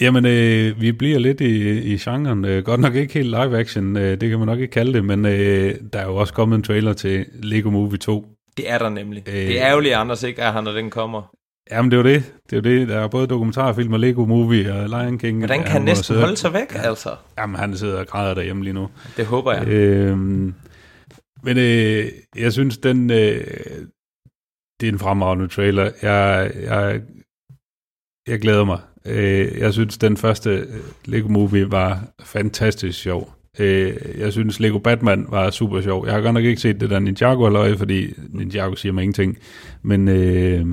Jamen, øh, vi bliver lidt i, i genren. Øh, godt nok ikke helt live action, øh, det kan man nok ikke kalde det, men øh, der er jo også kommet en trailer til Lego Movie 2. Det er der nemlig. Øh. Øh. Det er ærgerligt, at Anders ikke er her, når den kommer. Jamen, det er jo det. Det er jo det. Der er både dokumentarfilm og Lego Movie og Lion King. Hvordan Ja, kan han næsten sidde- holde sig væk, altså? Jamen, han sidder og græder derhjemme lige nu. Det håber jeg. Øhm, men øh, jeg synes, den øh, det er en fremragende trailer. Jeg, jeg, jeg glæder mig. Øh, jeg synes, den første øh, Lego Movie var fantastisk sjov. Øh, jeg synes, Lego Batman var super sjov. Jeg har godt nok ikke set det der Ninjago halløj, fordi Ninjago siger mig ingenting. Men, øh,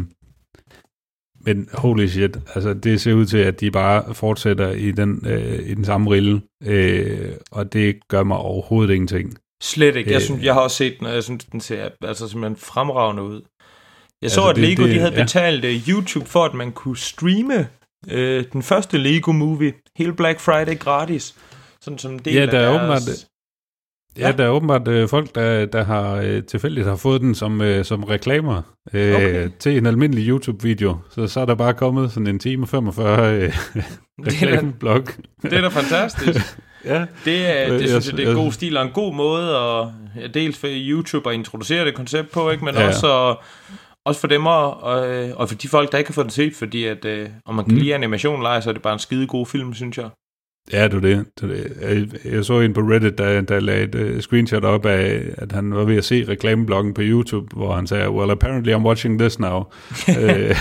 men holy shit, altså det ser ud til, at de bare fortsætter i den, øh, i den samme rille, øh, og det gør mig overhovedet ingenting. Slet ikke. Jeg, Øh. synes, jeg har også set den, og jeg synes, den ser altså simpelthen fremragende ud. Jeg så, Altså, at det- Lego det- de havde ja. betalt uh, YouTube for, at man kunne streame øh, den første Lego-movie hele Black Friday gratis. Sådan som del Ja, af der er deres... åbenbart- Ja, Ja. der er åbenbart øh, folk, der, der har øh, tilfældigt har fået den som, øh, som reklamer øh, Okay. til en almindelig YouTube-video. Så, så er der bare kommet sådan en time og 45 øh, er, reklameblok. det er da fantastisk. ja. Det, er, Øh, det synes jeg, det er jeg- god stil og en god måde at ja, dels for YouTube at introducere det koncept på, ikke, men Ja. også, også for dem og, og, og for de folk, der ikke har fået den set, fordi at, øh, om man kan Mm. lide animation lege, så er det bare en skide god film, synes jeg. Ja, det er det. det, det. Jeg, jeg så en på Reddit, der, der lagde et uh, screenshot op af, at han var ved at se reklameblokken på YouTube, hvor han sagde, well, apparently I'm watching this now. øh,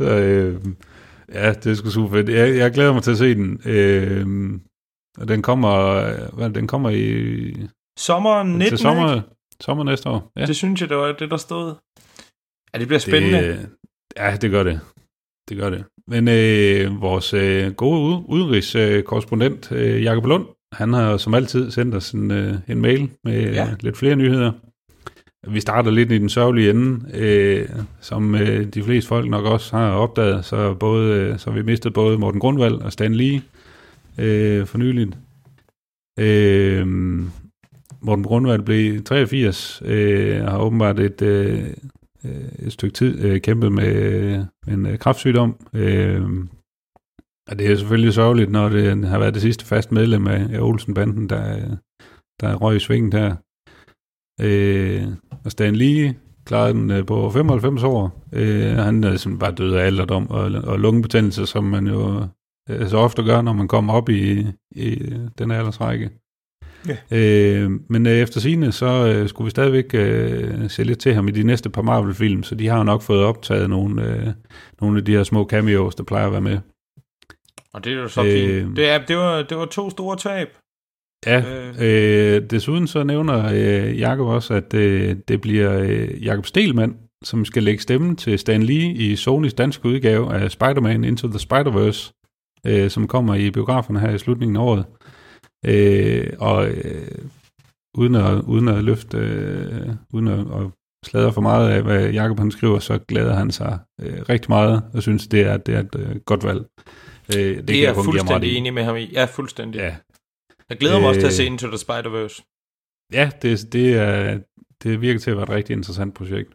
så, øh, ja, det er sgu super fedt. Jeg, jeg glæder mig til at se den. Øh, og den kommer, hvad, den kommer i, Sommeren 19, til sommer, ikke? sommer næste år. Ja. Det synes jeg, det var det, der stod. Ja, det bliver spændende. Det, ja, det gør det. Det gør det. Men øh, vores øh, gode ud, udenrigskorrespondent, øh, Jakob Lund, han har som altid sendt os en, øh, en mail med ja. Ja. lidt flere nyheder. Vi starter lidt i den sørgelige ende, øh, som øh, de fleste folk nok også har opdaget, så, både, øh, så vi mistet både Morten Grundvald og Stan Lee øh, for nyligt. Øh, Morten Grundvald blev 83, øh, og har åbenbart et, øh, øh, et stykke tid øh, kæmpet med øh, en øh, kræftsygdom. Øh, og det er selvfølgelig sørgeligt, når det har været det sidste fast medlem af, af Olsen-banden, der, der røg i svingen her. Øh, og Stan Lee klarede den øh, på 95 år. Øh, han øh, er sådan bare død af alderdom og, og lungebetændelse, som man jo øh, så ofte gør, når man kommer op i, i øh, den aldersrække. Ja. Øh, men øh, efter sigende, så øh, skulle vi stadigvæk øh, se lidt til ham i de næste par Marvel-film, så de har nok fået optaget nogle, øh, nogle af de her små cameos, der plejer at være med. Og det er jo så Øh. fint. Det, er, det, var, det var to store tab. Ja, Øh. øh, desuden så nævner øh, Jakob også, at øh, det bliver øh, Jakob Stelmann, som skal lægge stemmen til Stan Lee i Sonys danske udgave af Spider-Man Into the Spider-Verse, øh, som kommer i biograferne her i slutningen af året. Øh, og øh, uden at, uden at løfte, øh, uden at, at sladre for meget af, hvad Jacob han skriver, så glæder han sig øh, rigtig meget, og synes, det er, det er et øh, godt valg. Øh, det, det er jeg fuldstændig enig med ham i. Ja, fuldstændig. Ja. Jeg glæder mig øh, også til at se øh, Into the Spider-Verse. Ja, det, det, er, det virker til at være et rigtig interessant projekt.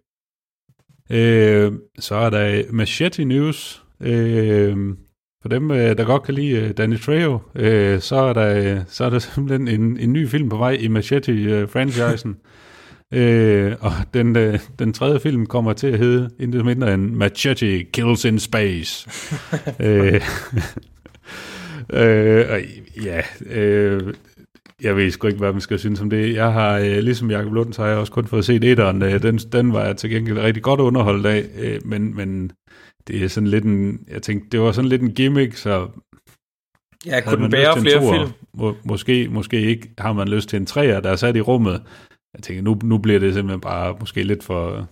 Øh, så er der Machete News. Øh, for dem, øh, der godt kan lide øh, Danny Trejo, øh, så, er der, så er der simpelthen en, en ny film på vej i Machete-franchisen. øh, og den, den tredje film kommer til at hedde intet mindre end Machete Kills in Space. øh, øh, ja, øh, jeg ved sgu ikke, hvad man skal synes om det. Jeg har, øh, ligesom Jacob Lund, så har jeg også kun fået set etteren. Øh, den, den var jeg til gengæld rigtig godt underholdt af, øh, men, men det er sådan lidt en, jeg tænkte, det var sådan lidt en gimmick, så Ja, kunne den bære flere toer, film? Må, måske, måske ikke har man lyst til en træer, der er sat i rummet. Jeg tænker, nu, nu bliver det simpelthen bare måske lidt for...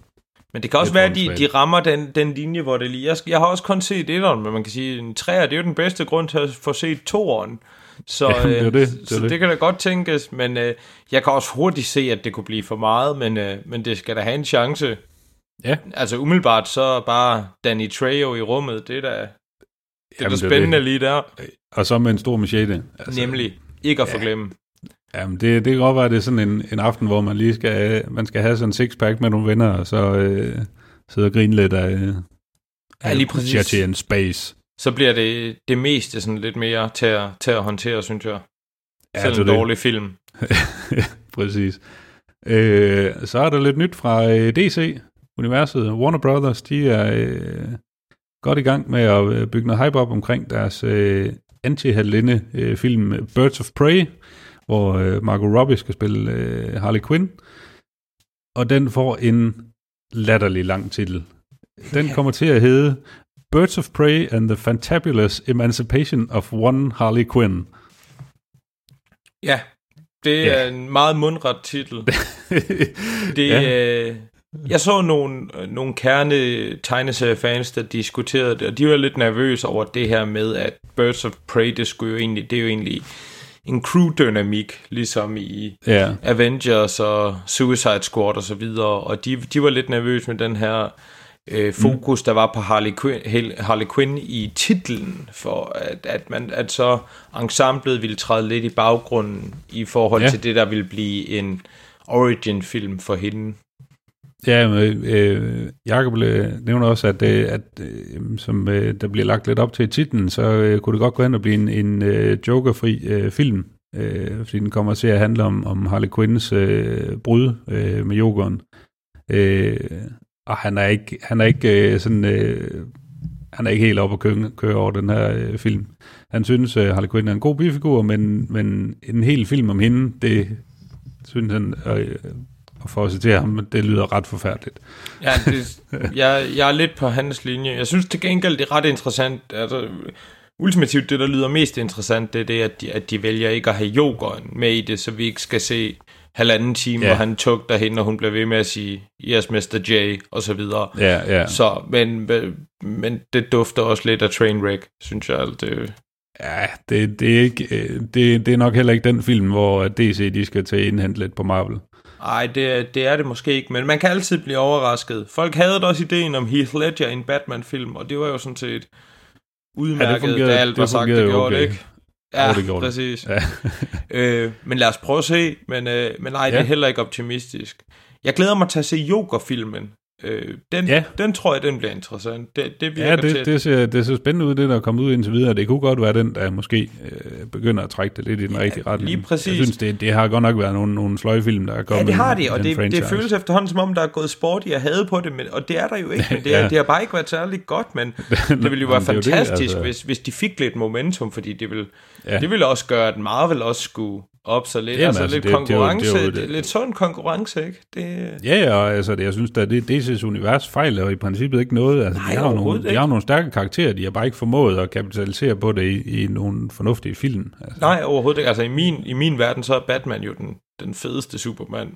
Men det kan også være, at de, de rammer den, den linje, hvor det lige... Jeg, jeg har også kun set etteren, men man kan sige, en træer, det er jo den bedste grund til at få set toeren. Så, ja, det, det, det, er så det. det kan da godt tænkes, men øh, jeg kan også hurtigt se, at det kunne blive for meget, men, øh, men det skal da have en chance. Ja. Altså umiddelbart så bare Danny Trejo i rummet, det er da, det er da spændende det. lige der. Og så med en stor machete. Altså, Nemlig. Ikke at ja. forglemme. Jamen, det, det kan godt være, at det er sådan en, en aften, hvor man lige skal, man skal have sådan en sixpack med nogle venner, og så øh, sidde og grine lidt af, ja, lige præcis. in Space. Så bliver det det meste sådan lidt mere til at, til at håndtere, synes jeg. Ja, Selv en dårlig det. film. præcis. Øh, så er der lidt nyt fra øh, DC universet. Warner Brothers, de er øh, godt i gang med at øh, bygge noget hype op omkring deres øh, anti-helinde øh, film Birds of Prey, hvor øh, Margot Robbie skal spille øh, Harley Quinn. Og den får en latterlig lang titel. Den kommer til at hedde Birds of Prey and the Fantabulous Emancipation of One Harley Quinn. Ja, det er ja. en meget mundret titel. det, ja. øh, jeg så nogle, nogle kerne tegneseriefans, der diskuterede det, og de var lidt nervøse over det her med, at Birds of Prey, det, skulle jo egentlig, det er jo egentlig en crew-dynamik, ligesom i yeah. Avengers og Suicide Squad og så videre, og de, de var lidt nervøse med den her øh, fokus, mm. der var på Harley Quinn, Harley Quinn i titlen, for at, at, man, at så ensemblet ville træde lidt i baggrunden i forhold yeah. til det, der ville blive en origin-film for hende. Ja, øh, Jacob øh, nævner også, at, øh, at øh, som øh, der bliver lagt lidt op til i titlen, så øh, kunne det godt gå hen og blive en, en øh, jokerfri øh, film, øh, fordi den kommer til at handle om, om Harley Quinns øh, brud øh, med jokeren. Øh, og han er ikke, han er ikke øh, sådan... Øh, han er ikke helt oppe at køre, køre over den her øh, film. Han synes, at øh, Harley Quinn er en god bifigur, men, men en hel film om hende, det synes han øh, og for at citere ham, det lyder ret forfærdeligt. Ja, det, jeg, jeg er lidt på hans linje. Jeg synes til gengæld, det er ret interessant. Altså, ultimativt, det der lyder mest interessant, det er det, at de, at de vælger ikke at have yogeren med i det, så vi ikke skal se halvanden time, hvor han tugter hende, og hun bliver ved med at sige, yes, Mr. J, og så videre. Ja, ja. Så, men, men det dufter også lidt af Trainwreck, synes jeg. Det, Ja, det, det, er ikke, øh, det, det er nok heller ikke den film, hvor DC de skal til indhente lidt på Marvel. Nej, det, det er det måske ikke, men man kan altid blive overrasket. Folk havde også ideen om Heath Ledger i en Batman-film, og det var jo sådan set udmærket, ja, da alt var sagt, det gjorde okay. det ikke. Ja, det gjorde præcis. Det. Ja. øh, men lad os prøve at se, men, øh, men nej, ja. det er heller ikke optimistisk. Jeg glæder mig til at se Joker-filmen. Øh, den, ja. den tror jeg, den bliver interessant. Det, det virker ja, det, til. Det, ser, det ser spændende ud, det der er kommet ud indtil videre. Det kunne godt være den, der måske øh, begynder at trække det lidt i den ja, rigtige retning. Lige præcis. Jeg synes, det, det har godt nok været nogle, nogle sløjefilm, der er kommet. Ja, det har de, og det, det føles efterhånden som om, der er gået sport i at have på det, men, og det er der jo ikke, men det, ja. det har bare ikke været særlig godt, men det ville jo være fantastisk, det, altså. hvis, hvis de fik lidt momentum, fordi det ville, ja. det ville også gøre, at Marvel også skulle op så lidt, Jamen, altså, altså lidt det, konkurrence, det, det, det, det, lidt sund konkurrence, ikke? Det... Ja, og altså, det, jeg synes, at det DC's univers fejler i princippet ikke noget. Altså, Nej, de, har nogle, de har nogle stærke karakterer, de har bare ikke formået at kapitalisere på det i, i nogle fornuftige film. Altså. Nej, overhovedet ikke. Altså, i min, i min verden, så er Batman jo den, den fedeste Superman.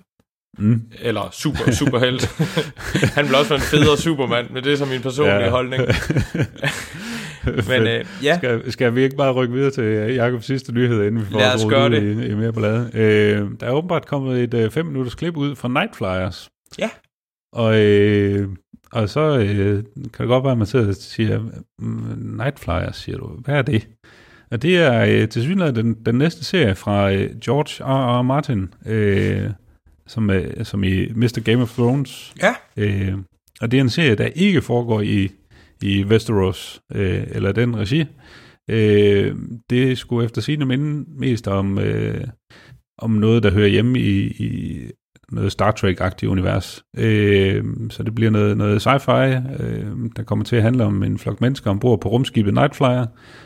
Mm. Eller super, superhelt. Han vil også være en federe Superman, men det er så min personlige ja. holdning. Men øh, ja, Skal, skal vi ikke bare rykke videre til øh, Jakobs sidste nyhed, inden vi får Lad os gøre det. I, i mere ballade? Øh, der er åbenbart kommet et 5 minutters klip ud fra Night Flyers. Ja. Og, øh, og så øh, kan det godt være, at man sidder og siger, "Mm, Night Flyers, siger du. Hvad er det? Og det er øh, til synligheden den, den næste serie fra øh, George R. R. Martin, øh, som, øh, som i Mr. Game of Thrones. ja, Øh, og det er en serie, der ikke foregår i, i Westeros, øh, eller den regi. Øh, det skulle efter sine minde mest om, øh, om noget, der hører hjemme i, i noget Star Trek-agtigt univers. Øh, så det bliver noget, noget sci-fi, øh, der kommer til at handle om en flok mennesker ombord på rumskibet Nightflyer,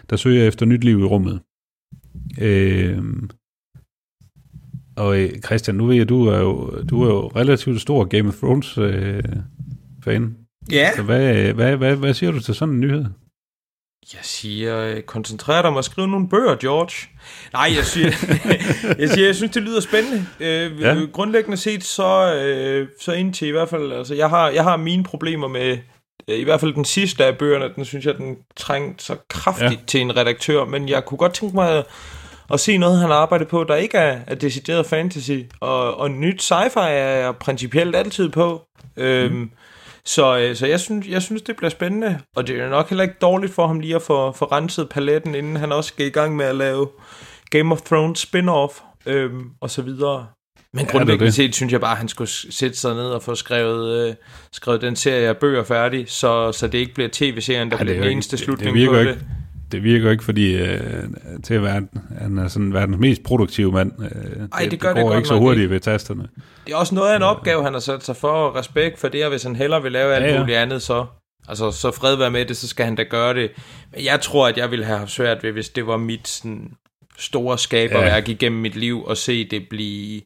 der søger efter nyt liv i rummet. Øh, og øh, Christian, nu ved jeg, du er jo, du er jo relativt stor Game of Thrones øh, fan ja. Så hvad, hvad, hvad, hvad siger du til sådan en nyhed? Jeg siger, øh, koncentrer dig om at skrive nogle bøger, George. Nej, jeg siger, jeg, siger jeg synes, det lyder spændende. Øh, Ja. Grundlæggende set, så, øh, så indtil i hvert fald, altså jeg har, jeg har mine problemer med, øh, i hvert fald den sidste af bøgerne, den synes jeg, den trængte så kraftigt Ja. til en redaktør, men jeg kunne godt tænke mig at, at se noget, han har arbejdet på, der ikke er, er decideret fantasy, og, og nyt sci-fi er jeg principielt altid på. Øhm, så, øh, så jeg, synes, jeg synes, det bliver spændende, og det er nok heller ikke dårligt for ham lige at få, få renset paletten, inden han også skal i gang med at lave Game of Thrones spin-off øhm, og så videre. Men det grundlæggende det. set synes jeg bare, at han skulle sætte sig ned og få skrevet, øh, skrevet den serie af bøger færdig, så, så det ikke bliver tv-serien, der det bliver er den eneste ikke- det- slutning det virker på ikke. det. Det virker ikke, fordi øh, til at være, han er sådan verdens mest produktive mand. Øh, Ej, det gør det går godt ikke så hurtigt ikke. ved tasterne. Det er også noget af en opgave, han har sat sig for, og respekt for det, og hvis han hellere vil lave alt Ja, ja, ja. ja. muligt andet, så, altså, så fred være med det, så skal han da gøre det. Men jeg tror, at jeg ville have haft svært ved, hvis det var mit sådan, store skaberværk ja. igennem mit liv, og se det blive,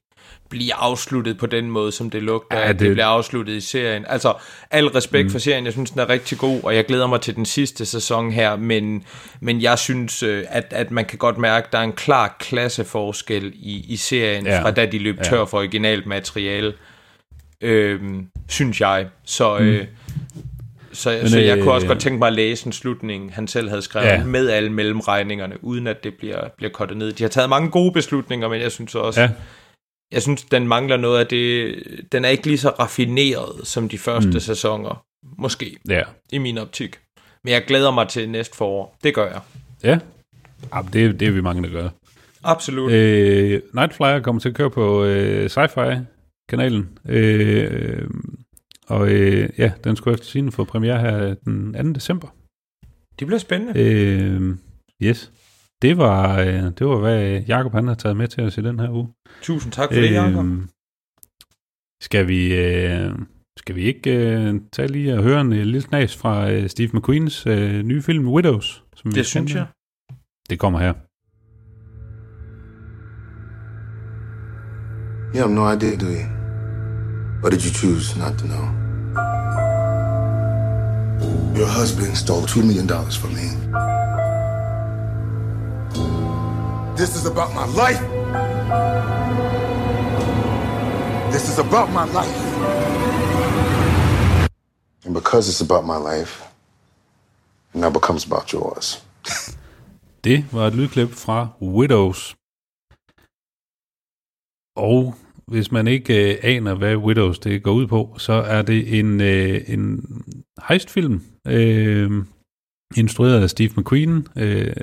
blive afsluttet på den måde, som det lugter, Ja, ja, det, det- bliver afsluttet i serien. Altså, al respekt mm. for serien, jeg synes, den er rigtig god, og jeg glæder mig til den sidste sæson her, men, men jeg synes, øh, at, at man kan godt mærke, at der er en klar klasseforskel i, i serien, Ja. ja. fra da de løb Ja. tør for originalt materiale øhm, synes jeg. Så, øh, så, Men, så jeg øh, kunne også godt tænke mig at læse en slutning, han selv havde skrevet, Ja. ja. med alle mellemregningerne, uden at det bliver, bliver kottet ned. De har taget mange gode beslutninger, men jeg synes også, Ja. Ja. jeg synes, den mangler noget af det. Den er ikke lige så raffineret som de første Mm. sæsoner. Måske, Ja. i min optik. Men jeg glæder mig til næste forår. Det gør jeg. Ja. Jamen, det, det er vi mange, der gør. Absolut. Øh, Night Flyer kommer til at køre på øh, Sci-Fi-kanalen. Øh, og øh, ja, den skulle efter sin få premiere her den 2. december. Det bliver spændende. Øh, yes. Det var, øh, det var, hvad Jacob han har taget med til os i den her uge. Tusind tak for det, Jacob. skal vi, øh, skal vi ikke øh, tage lige og høre en øh, lille knas fra øh, Steve McQueens øh, nye film Widows? Som vi Det synes jeg. Det kommer her. You have no idea, do you? Or did you choose not to know? Your husband stole $2 million from me. This is about my life. This is about my life. And because it's about my life, it now becomes about yours. Det var et lydklip fra Widows. Og hvis man ikke øh, aner, hvad Widows det går ud på, så er det en, øh, en heistfilm, øh, instrueret af Steve McQueen, øh,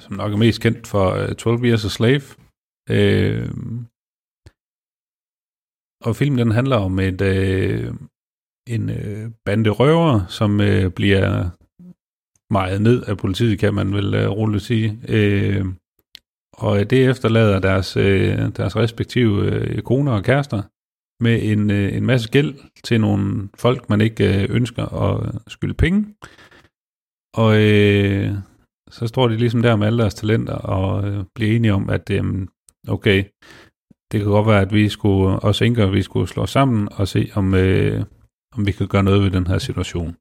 som nok er mest kendt for øh, 12 Years a Slave. Øh, og filmen den handler om et øh, en øh, bande røver, som øh, bliver meget ned af politiet, kan man vel øh, roligt sige. Øh, og det efterlader deres, øh, deres respektive øh, koner og kærester med en, øh, en masse gæld til nogle folk, man ikke øh, ønsker at skylde penge. Og øh, så står de ligesom der med alle deres talenter og øh, bliver enige om, at øh, okay, det kan godt være, at vi skulle, os enker, vi skulle slå sammen og se, om, øh, om vi kan gøre noget ved den her situation.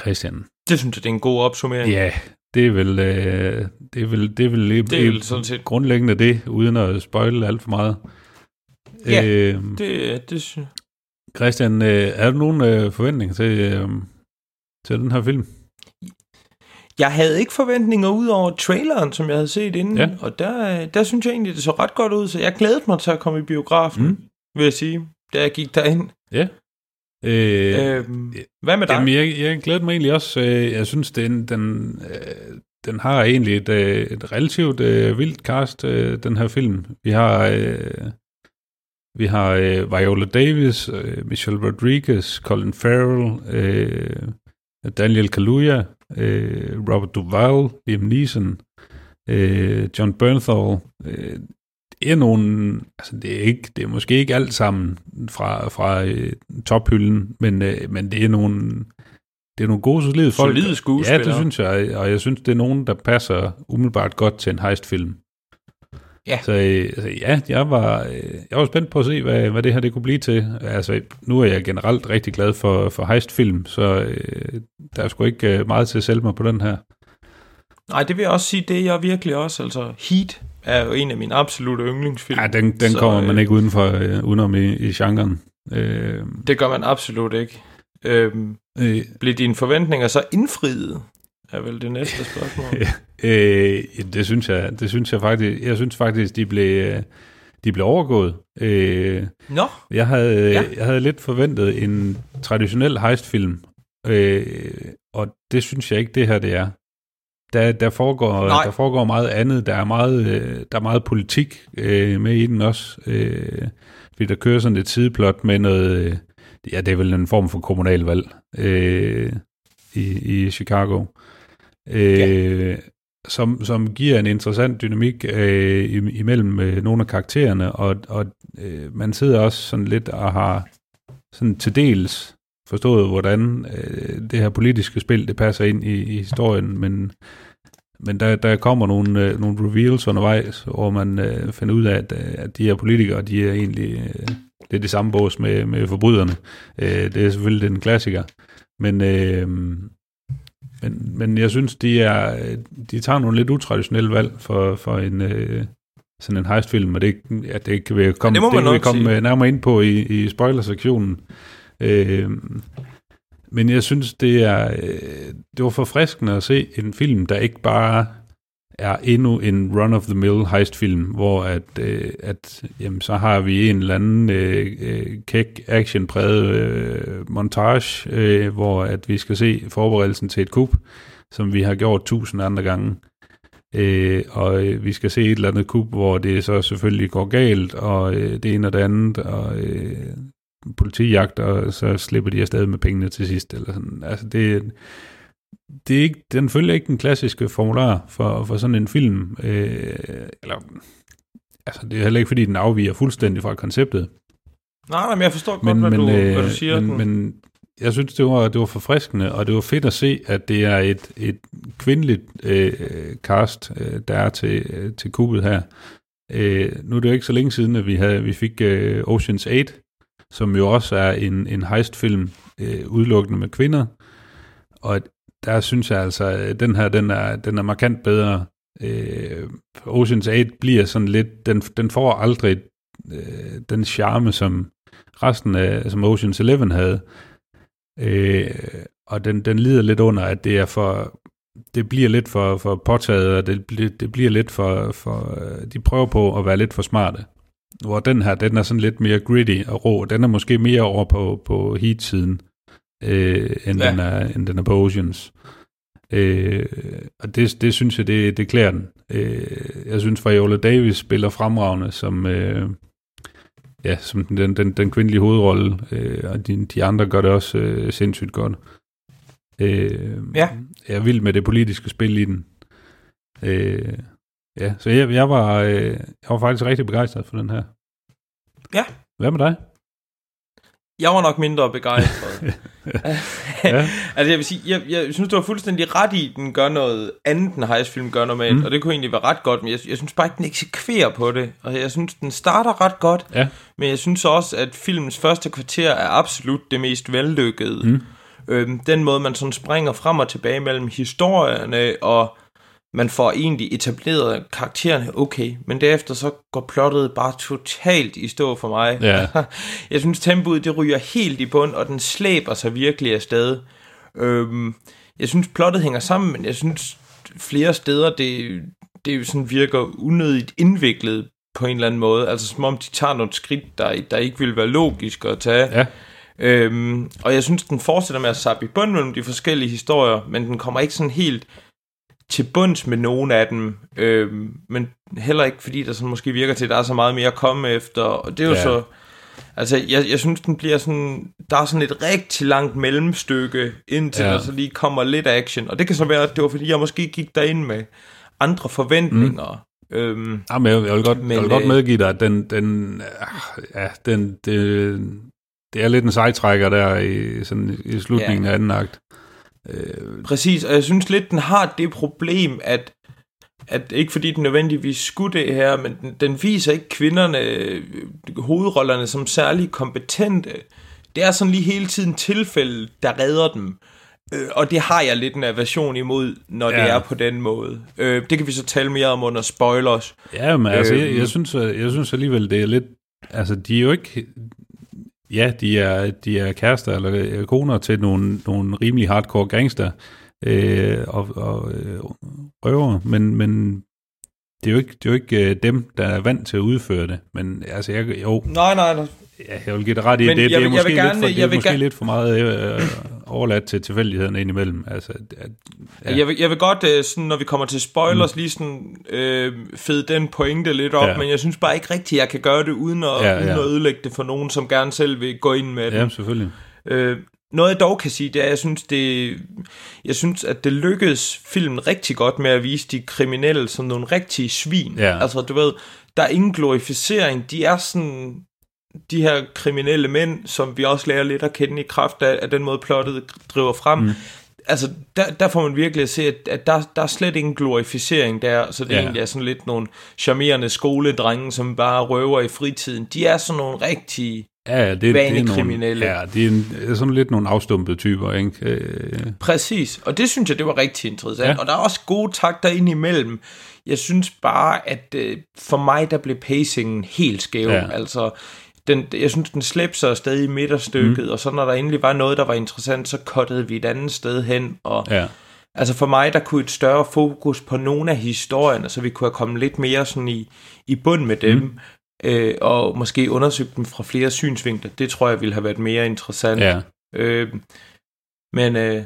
Christian. Det synes jeg, det er en god opsummering. Ja, det er vel, øh, det er vel, det er vel, Det er vel sådan set- grundlæggende det, uden at spoile alt for meget. Ja, øh, Det, det synes Christian, øh, er der nogen øh, forventninger til, øh, til den her film. Jeg havde ikke forventninger ud over traileren, som jeg havde set inden, Ja. og der, øh, der synes jeg egentlig, det så ret godt ud, så jeg glædede mig til at komme i biografen, Mm. vil jeg sige, da jeg gik derind. Ja. Øh, Øhm, hvad med dig? Jamen, jeg, jeg glæder mig egentlig også. Øh, jeg synes, den, den, øh, den har egentlig et, øh, et relativt øh, vildt cast, øh, den her film. Vi har, øh, vi har øh, Viola Davis, øh, Michelle Rodriguez, Colin Farrell, øh, Daniel Kaluuya, øh, Robert Duvall, Liam Neeson, øh, John Bernthal. Øh, det er nogle, altså det er ikke, det er måske ikke alt sammen fra, fra øh, tophylden, men, øh, men det er nogle, det er nogle gode, solide folk. Solide skuespillere. Ja, det synes jeg, og jeg synes, det er nogen, der passer umiddelbart godt til en heistfilm. Ja. Så øh, altså, ja, jeg var, øh, jeg var spændt på at se, hvad, hvad det her det kunne blive til. Altså, nu er jeg generelt rigtig glad for, for heistfilm, så øh, der er sgu ikke øh, meget til at sælge mig på den her. Nej, det vil jeg også sige, det er jeg virkelig også. Altså, Heat er jo en af mine absolutte yndlingsfilm. Ja, den, den Så, kommer man øh, ikke uden for, øh, udenom i, i genren. Øh, Det gør man absolut ikke. Øhm, øh, blev dine forventninger så indfriet? Er vel det næste spørgsmål. Øh, det synes jeg, det synes jeg faktisk, jeg synes faktisk, de blev, de blev overgået. Øh, Nå, jeg havde, Ja. ja. jeg havde lidt forventet en traditionel heistfilm, øh, og det synes jeg ikke, det her det er. Der, der, foregår, Nej. der foregår meget andet. Der er meget, øh, der er meget politik øh, med i den også. Øh, fordi der kører sådan et sideplot med noget, øh, ja, det er vel en form for kommunalvalg øh, i, i Chicago. Øh, Ja. Øh, som, som giver en interessant dynamik øh, imellem øh, nogle af karaktererne, og, og øh, man sidder også sådan lidt og har sådan til dels forstået, hvordan øh, det her politiske spil, det passer ind i, i historien, men, men der, der kommer nogle, øh, nogle reveals undervejs, hvor man øh, finder ud af, at, øh, at de her politikere, de er egentlig øh, det er det samme bås med, med forbryderne. Øh, det er selvfølgelig den klassiker. Men, øh, men, men jeg synes, de, er, de tager nogle lidt utraditionelle valg for, for en, øh, sådan en heistfilm, og det, ja, det kan vi komme, det må det kan vi komme sige. nærmere ind på i, i spoilersektionen. Øh, men jeg synes, det er øh, det var forfriskende at se en film, der ikke bare er endnu en run-of-the-mill heistfilm, hvor at, øh, at jamen, så har vi en eller anden øh, øh, kæk actionpræget øh, montage, øh, hvor at vi skal se forberedelsen til et kup, som vi har gjort tusind andre gange. Øh, og øh, vi skal se et eller andet kup, hvor det så selvfølgelig går galt, og øh, det ene og det andet, og øh, politijagt, og så slipper de afsted med pengene til sidst. Eller sådan. Altså det, det er ikke, den følger ikke den klassiske formular for, for sådan en film. Øh, eller, altså det er heller ikke, fordi den afviger fuldstændig fra konceptet. nej, nej, men jeg forstår godt, Men, hvad, men, du, øh, hvad du siger. men, men jeg synes, det var, det var forfriskende, og det var fedt at se, at det er et, et kvindeligt øh, cast, øh, der er til, øh, til kuppet her. Øh, nu er det jo ikke så længe siden, at vi, havde, vi fik øh, Ocean's 8, som jo også er en, en heistfilm øh, udelukkende med kvinder. Og der synes jeg altså, at den her, den er, den er markant bedre. Øh, Ocean's 8 bliver sådan lidt, den, den får aldrig øh, den charme, som resten af, som Ocean's 11 havde. Øh, og den, den lider lidt under, at det er for, det bliver lidt for, for påtaget, og det, det bliver lidt for, for, øh, de prøver på at være lidt for smarte. Hvor den her, den er sådan lidt mere gritty og rå. Den er måske mere over på, på heat-siden, øh, end, Ja. den er, end den er på Oceans. Øh, og det, det synes jeg, det, det klæder den. Øh, jeg synes, Viola Davis spiller fremragende som, øh, ja, som den, den, den kvindelige hovedrolle, øh, og de, de andre gør det også øh, sindssygt godt. Øh, Ja. Jeg er vild med det politiske spil i den. Øh, ja, så jeg, jeg, var, øh, jeg var faktisk rigtig begejstret for den her. Ja. Hvad med dig? Jeg var nok mindre begejstret. Ja. altså jeg vil sige, jeg, jeg synes, du har fuldstændig ret i, at den gør noget andet, end heistfilm gør normalt, mm. og det kunne egentlig være ret godt, men jeg, jeg synes bare ikke, den eksekverer på det. Og jeg synes, den starter ret godt, Ja. men jeg synes også, at filmens første kvarter er absolut det mest vellykkede. Mm. Øhm, den måde, man sådan springer frem og tilbage mellem historierne, og man får egentlig etableret karaktererne okay, men derefter så går plottet bare totalt i stå for mig. Ja. Jeg synes, tempoet det ryger helt i bund, og den slæber sig virkelig afsted. Øhm, jeg synes, plottet hænger sammen, men jeg synes flere steder, det, det sådan virker unødigt indviklet på en eller anden måde. Altså som om de tager nogle skridt, der, der ikke vil være logisk at tage. Ja. Øhm, og jeg synes, den fortsætter med at sappe i bund mellem de forskellige historier, men den kommer ikke sådan helt til bunds med nogen af dem, øhm, men heller ikke fordi der sådan måske virker til, at der er så meget mere at komme efter, og det er jo Ja. så, altså jeg, jeg synes den bliver sådan, der er sådan et rigtig langt mellemstykke, indtil Ja. der så lige kommer lidt action, og det kan så være, at det var fordi, jeg måske gik derind med andre forventninger, mm. øhm, Jamen, jeg, jeg vil godt, Men, jeg vil godt øh, medgive dig, at den, den, øh, ja, den, det, det er lidt en sejtrækker der i, sådan, i slutningen ja. af anden akt. Øh, Præcis, og jeg synes lidt, den har det problem, at, at ikke fordi den nødvendigvis skulle det her, men den, den viser ikke kvinderne, øh, hovedrollerne, som særlig kompetente. Det er sådan lige hele tiden tilfælde, der redder dem. Øh, og det har jeg lidt en aversion imod, når ja. det er på den måde. Øh, det kan vi så tale mere om under spoilers. ja, men altså, jeg, Øhm. jeg, synes, øh, jeg synes alligevel, det er lidt, altså, de er jo ikke, ja, de er, de er kærester eller øh, koner til nogle, nogle rimelig hardcore gangster øh, og, og øh, røver, men, men det er jo ikke, det er jo ikke øh, dem, der er vant til at udføre det. Men altså, jeg, jo, nej, nej. Ja, jeg vil give dig ret i, Men det, det er jeg måske, vil gerne- lidt, for, det jeg er vil måske gerne- lidt for meget øh, overladt til tilfældighederne indimellem. Altså, at, Ja. Jeg, vil, jeg vil godt, øh, sådan, når vi kommer til spoilers, mm. lige sådan, øh, fede den pointe lidt op, ja. Men jeg synes bare ikke rigtigt, jeg kan gøre det uden at, ja, Ja. Uden at ødelægge det for nogen, som gerne selv vil gå ind med det. ja, selvfølgelig. Øh, noget jeg dog kan sige, det er, at jeg synes, det, jeg synes, at det lykkedes filmen rigtig godt med at vise de kriminelle som nogle rigtige svin. Ja. Altså, du ved, der er ingen glorificering. De er sådan de her kriminelle mænd, som vi også lærer lidt at kende i kraft af, af den måde, plottet driver frem. Mm. Altså, der, der får man virkelig at se, at, at der, der er slet ingen glorificering der, så det ja. Egentlig er sådan lidt nogle charmerende skoledrenge, som bare røver i fritiden. De er sådan nogle rigtige Ja, det, det er nogle, ja, det er, sådan lidt nogle afstumpede typer, ikke? Øh, Præcis, og det synes jeg, det var rigtig interessant. Ja. Og der er også gode takter ind imellem. Jeg synes bare, at øh, for mig, der blev pacingen helt skæv. Ja. Altså, den, jeg synes, den slæbte sig stadig i midterstykket, mm. og så når der endelig var noget, der var interessant, så kottede vi et andet sted hen. Og, ja, Altså for mig, der kunne et større fokus på nogle af historierne, så vi kunne have kommet lidt mere sådan i, i bund med dem, mm. øh, og måske undersøgt dem fra flere synsvinkler. Det tror jeg ville have været mere interessant. ja. Øh, men, øh,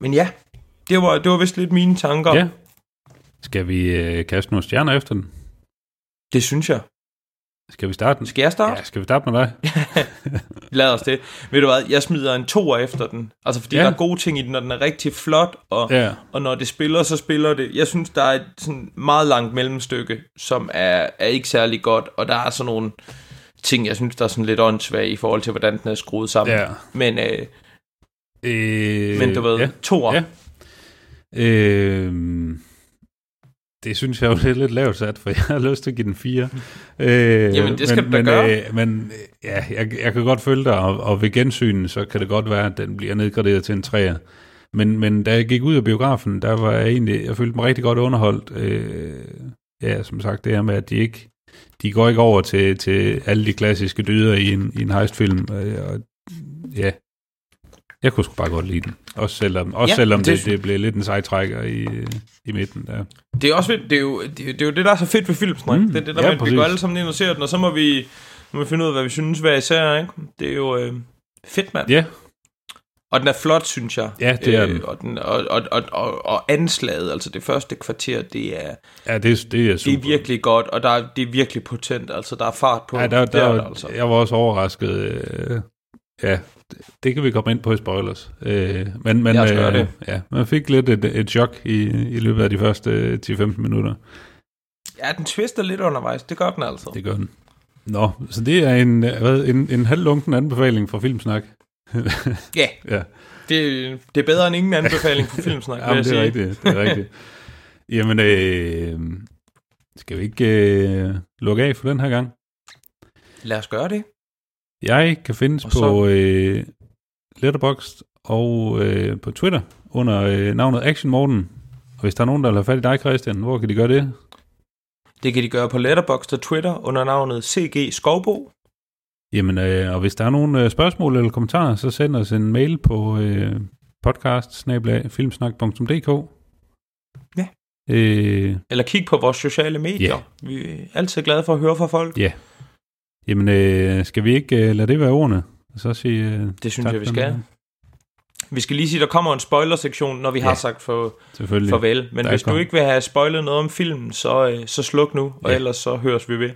men ja, det var, det var vist lidt mine tanker. ja. Skal vi øh, kaste nogle stjerner efter den? Det synes jeg. Skal vi starte den? Skal jeg starte? Ja, skal vi starte med dig? Lad os det. Ved du hvad, jeg smider en toer efter den. Altså fordi ja. Der er gode ting i den, når den er rigtig flot, og, Ja. og når det spiller, så spiller det. Jeg synes, der er et sådan meget langt mellemstykke, som er, er ikke særlig godt, og der er sådan nogle ting, jeg synes, der er sådan lidt åndssvage i forhold til, hvordan den er skruet sammen. Ja. Men, øh, Øh, men du ved, Ja. toer. Ja. Øh, det synes jeg jo det er lidt lavt sat, for jeg har lyst til at give den 4. Øh, Jamen, det skal men, men, gøre. Øh, men øh, ja, jeg, jeg kan godt følge dig, og, og ved gensyn, så kan det godt være, at den bliver nedgraderet til en 3'er. Men, men da jeg gik ud af biografen, der var jeg egentlig, jeg følte mig rigtig godt underholdt. Øh, ja, som sagt, det her med, at de ikke, de går ikke over til, til alle de klassiske dyder i en, i en heistfilm. Øh, og, ja, jeg kunne sgu bare godt lide den. Også selvom, også Ja, selvom det- det, det blev lidt en sejtrækker i, i midten der. Det er også fedt. Det er jo det, det, er jo det der er så fedt ved filmsnak. Mm, Mm, det er det der ja, med, at vi går alle sammen ser den, og så må vi, må vi finde ud af, hvad vi synes hver især. Ikke? Det er jo øh, fedt, mand. Ja, Og den er flot, synes jeg. Ja, det er den. Og, den og, og, og, og, og anslaget, altså det første kvarter, det er, ja det, det er det super. er virkelig godt, og der er, det er virkelig potent. Altså, der er fart på. Ja, der, det er der, der, altså. Jeg var også overrasket. Øh, ja, det, kan vi komme ind på i spoilers. Øh, men men os gøre det. ja, man fik lidt et, et chok i, i løbet af de første øh, 10-15 minutter. Ja, den twister lidt undervejs. Det gør den altså. Det gør den. Nå, så det er en, øh, hvad, en, en halvlunken anbefaling fra Filmsnak. Ja, Ja, det, det er bedre end ingen anbefaling for filmsnak, vil Jamen, jeg det er sige. rigtigt. Det er rigtigt. Jamen, øh, skal vi ikke øh, lukke af for den her gang? Lad os gøre det. Jeg kan findes Og på så- øh, Letterboxd og øh, på Twitter under øh, navnet Action Morten. Og hvis der er nogen, der vil have fat i dig, Christian, hvor kan de gøre det? Det kan de gøre på Letterboxd og Twitter under navnet CG Skovbo. Jamen, øh, og hvis der er nogle øh, spørgsmål eller kommentarer, så send os en mail på, øh, podcast. Ja. Øh, Eller kig på vores sociale medier. Vi er altid glade for at høre fra folk. ja. Jamen, øh, skal vi ikke øh, lade det være ordene? Og så sige, øh, Det synes tak jeg, vi skal. Vi skal lige sige, der kommer en spoiler-sektion, når vi Ja. har sagt for, farvel. Men Der hvis du kommer. ikke vil have spoilet noget om filmen, så, øh, så sluk nu, og Ja. ellers så høres vi ved.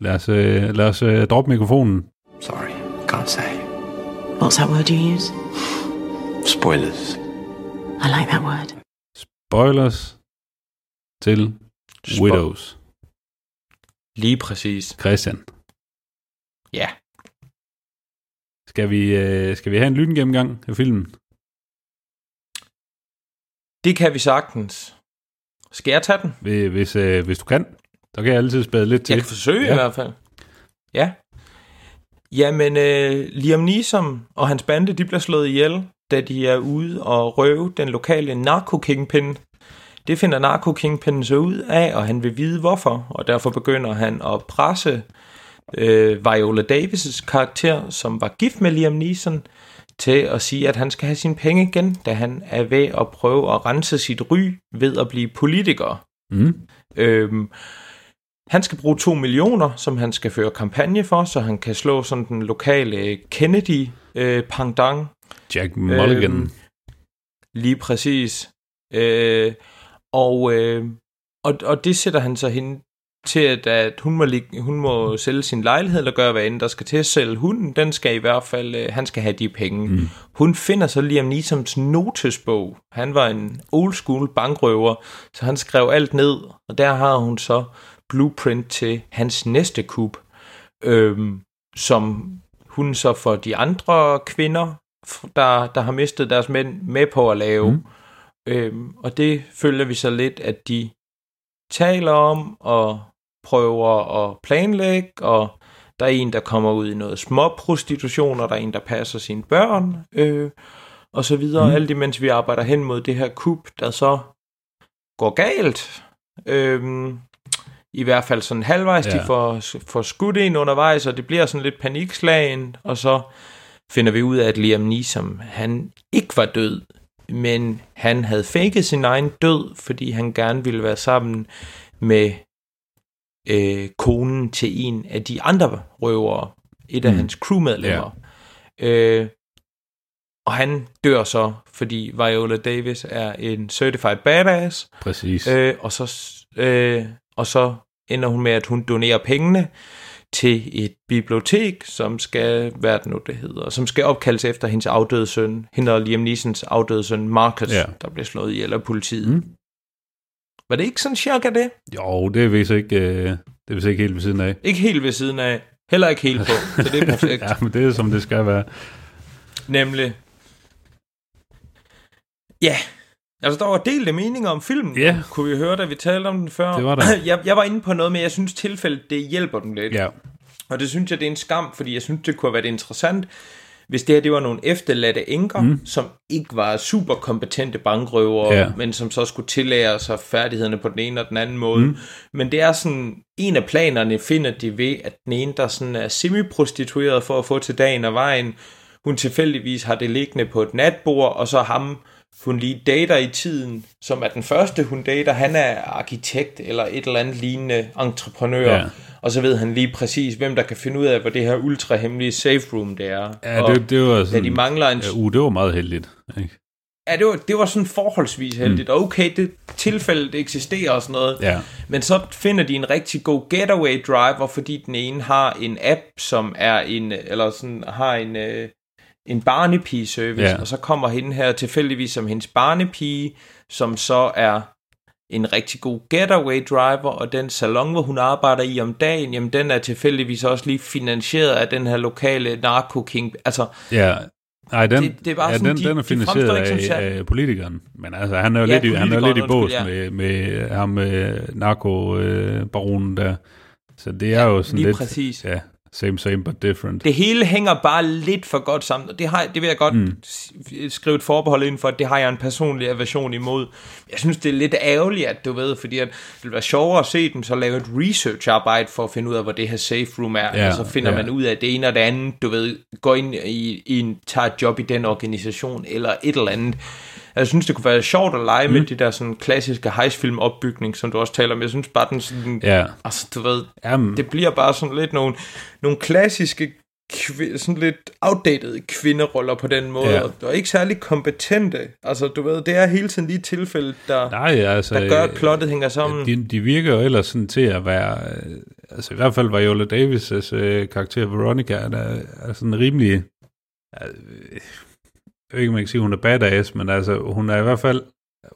Lad os, øh, lad os øh, droppe mikrofonen. Sorry, can't say. What's that word you use? Spoilers. I like that word. Spoilers til Spo- Widows. Lige præcis. Christian. Ja. Skal vi, øh, skal vi have en lyngennemgang af filmen? Det kan vi sagtens. Skal jeg tage den? Hvis, hvis, øh, hvis du kan, så kan jeg altid spæde lidt til. Jeg kan forsøge Ja. i hvert fald. Ja. Jamen, øh, Liam Neeson og hans bande, de bliver slået ihjel, da de er ude og røve den lokale narko-kingpin. Det finder narko-kingpinnen så ud af, og han vil vide hvorfor, og derfor begynder han at presse øh, Viola Davis' karakter, som var gift med Liam Neeson, til at sige, at han skal have sine penge igen, da han er ved at prøve at rense sit ry ved at blive politiker. Mm. Øhm, han skal bruge 2 millioner, som han skal føre kampagne for, så han kan slå sådan den lokale Kennedy-pangdang. Jack Mulligan. Øhm, lige præcis. Øh, og, øh, og, og det sætter han så hende til, at, at hun, må, lig- hun må sælge sin lejlighed, eller gøre hvad end der skal til at sælge hunden. Den skal i hvert fald, øh, han skal have de penge. Mm. Hun finder så Liam Neesons notesbog. Han var en old school bankrøver, så han skrev alt ned, og der har hun så blueprint til hans næste kup, øhm, som hun så for de andre kvinder, der, der har mistet deres mænd, med på at lave. Mm. Øhm, og det følger vi så lidt, at de taler om og prøver at planlægge, og der er en, der kommer ud i noget småprostitution, og der er en, der passer sine børn, øh, og så videre. Mm. Alt imens vi arbejder hen mod det her kup, der så går galt. Øhm, I hvert fald sådan halvvejs, ja. de får, får skudt en undervejs, og det bliver sådan lidt panikslagen, og så finder vi ud af, at Liam Neeson, han ikke var død, men han havde faked sin egen død, fordi han gerne ville være sammen med øh, konen til en af de andre røvere, et af Mm. hans crewmedlemmer. Øh, og han dør så, fordi Viola Davis er en certified badass, Præcis. øh, og, så, øh, og så ender hun med, at hun donerer pengene til et bibliotek, som skal, hvad er det nu det hedder, som skal opkaldes efter hendes afdøde søn, hende og Liam Neesons afdøde søn, Marcus, ja. der blev slået ihjel af politiet. Mm. Var det ikke sådan cirka det? Jo, det er vist ikke, øh, det er vist ikke helt ved siden af. Ikke helt ved siden af, heller ikke helt på, så det er perfekt. ja, men det er som det skal være. Nemlig. Ja, altså der var delte meninger om filmen. Ja. Kunne vi høre, da vi talte om den før? Det var der. jeg, jeg var inde på noget, men jeg synes tilfældet, det hjælper den lidt. Ja, Og det synes jeg, det er en skam, fordi jeg synes, det kunne have været interessant, hvis det her det var nogle efterladte enker, mm. som ikke var super kompetente bankrøvere, Ja. ja. men som så skulle tillære sig færdighederne på den ene og den anden måde. Mm. Men det er sådan, en af planerne finder de ved, at den ene, der sådan er semi-prostitueret for at få til dagen og vejen, hun tilfældigvis har det liggende på et natbord, og så ham, hun lige dater i tiden, som er den første, hun dater, han er arkitekt eller et eller andet lignende entreprenør, Ja. og så ved han lige præcis, hvem der kan finde ud af, hvor det her ultra-hemmelige safe room det er. ja og det, det var da sådan... de mangler en... Ja, uh, det var meget heldigt. Ikke? Ja, det var, det var sådan forholdsvis heldigt. Mm. Okay, det tilfælde det eksisterer og sådan noget. Ja. Men så finder de en rigtig god getaway driver, fordi den ene har en app, som er en, eller sådan har en, øh, en barnepige-service, Ja. og så kommer hende her tilfældigvis som hendes barnepige, som så er en rigtig god getaway driver, og den salon, hvor hun arbejder i om dagen, jamen den er tilfældigvis også lige finansieret af den her lokale narko-king. Altså, Ja, Nej, den, Det- det er bare ja, sådan, den, de- den er de finansieret som af, sand. af politikeren. Men altså, han er jo Ja, lidt, i, han er jo lidt i bås undskyld, med, med ham med narkobaronen der. Så det er jo sådan lidt... præcis. Ja, Same, same, but different. det hele hænger bare lidt for godt sammen, og det, har, det vil jeg godt mm. skrive et forbehold ind for, at det har jeg en personlig aversion imod. Jeg synes, det er lidt ærgerligt, at du ved, fordi at det vil være sjovere at se dem, så lave et research-arbejde for at finde ud af, hvor det her safe room er, Ja, og så finder ja. man ud af det ene og det andet, du ved, går ind i, i en, tager et job i den organisation, eller et eller andet. Jeg synes, det kunne være sjovt at lege mm. med de der sådan klassiske heistfilm opbygning, som du også taler om. Jeg synes bare, den sådan, Ja. altså du ved, Jamen, det bliver bare sådan lidt nogle, nogle klassiske, kvi- sådan lidt outdated kvinderoller på den måde, Ja. og, ikke særlig kompetente. Altså, du ved, det er hele tiden lige tilfælde, der, nej, altså... der gør, at plottet hænger sammen. De, de virker jo ellers sådan til at være... øh, Altså i hvert fald var Viola Davis' øh, karakter Veronica, der er sådan rimelig... Ikke, jeg kan sige, hun er badass, men altså, hun er i hvert fald,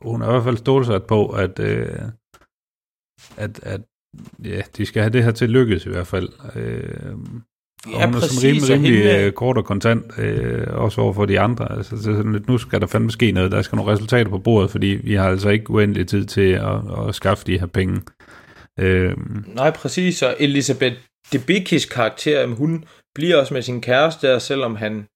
hun er i hvert fald stålsat på, at, øh, at, at ja, de skal have det her til at lykkes i hvert fald. Øh, og Ja, hun er præcis, sådan rimelig, og rimelig hende- øh, kort og kontant, øh, også over for de andre. Altså, det er sådan lidt, nu skal der fandme ske noget, der skal nogle resultater på bordet, fordi vi har altså ikke uendelig tid til at, at skaffe de her penge. Øh, Nej, præcis, og Elisabeth Debicki's karakter, hun bliver også med sin kæreste, der, selvom han,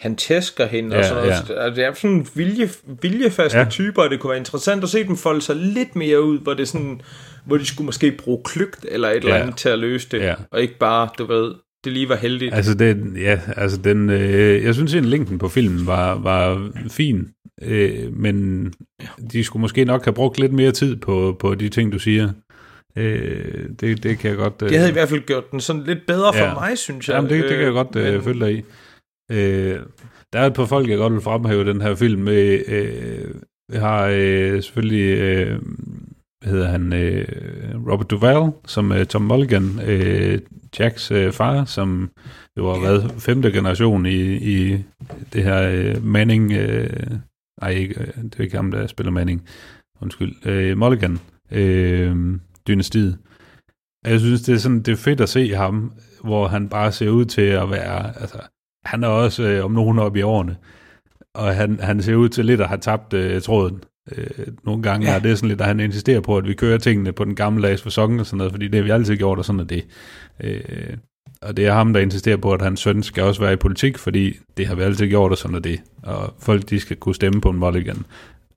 han tæsker hende, Ja, og sådan noget. ja. Det er sådan nogle vilje, viljefaste Ja. typer, og det kunne være interessant at se dem folde sig lidt mere ud, hvor det sådan, hvor de skulle måske bruge klygt eller et eller Ja. andet til at løse det, Ja. og ikke bare, du ved, det lige var heldigt. Altså, det, ja, altså den, øh, jeg synes egentlig, linken på filmen var, var fin, øh, men de skulle måske nok have brugt lidt mere tid på, på de ting, du siger. Øh, det, det kan jeg godt... Øh, Det havde i hvert fald gjort den sådan lidt bedre for Ja. mig, synes jeg. Jamen, det, det kan jeg godt øh, men- følge dig i. Øh, der er et par folk, jeg godt vil fremhæve den her film. Med, øh, har øh, selvfølgelig, øh, hvad hedder han, øh, Robert Duvall, som øh, Tom Mulligan, øh, Jacks øh, far, som jo har været femte generation i, i det her øh, Manning, øh, nej, ikke, øh, det er ikke ham, der spiller Manning, undskyld, øh, Mulligan, øh, dynastiet. Jeg synes, det er, sådan, det er fedt at se ham, hvor han bare ser ud til at være, altså, han er også øh, om nogen op i årene, og han, han ser ud til lidt at have tabt øh, tråden øh, nogle gange, ja. Og det er sådan lidt, at han insisterer på, at vi kører tingene på den gamle dags fasong og sådan noget, fordi det har vi altid gjort, og sådan er det. Øh, og det er ham, der insisterer på, at hans søn skal også være i politik, fordi det har vi altid gjort, og sådan er det. Og folk, de skal kunne stemme på en Mulligan.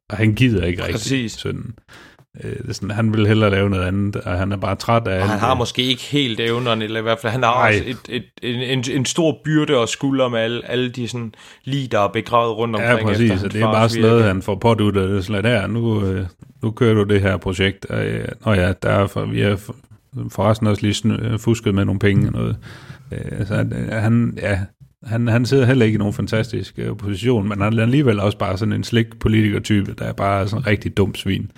Og han gider ikke rigtig Præcis. sønnen. Øh, det er sådan, han vil hellere lave noget andet, og han er bare træt af Og han har det. måske ikke helt evnerne, eller i hvert fald, han har Nej. også et, et, en, en, en stor byrde og skulder med alle, alle de sådan lige, der er begravet rundt omkring. Ja, præcis, efter og det er bare sådan noget, han får påduttet. Det er sådan her, nu, øh, nu kører du det her projekt. Øh, Nå ja, der er for, vi har for- forresten også lige snu- øh, fusket med nogle penge og noget. Så han, ja, han, han sidder heller ikke i nogen fantastisk position, men han er alligevel også bare sådan en slik politiker-type, der er bare sådan en rigtig dum svin.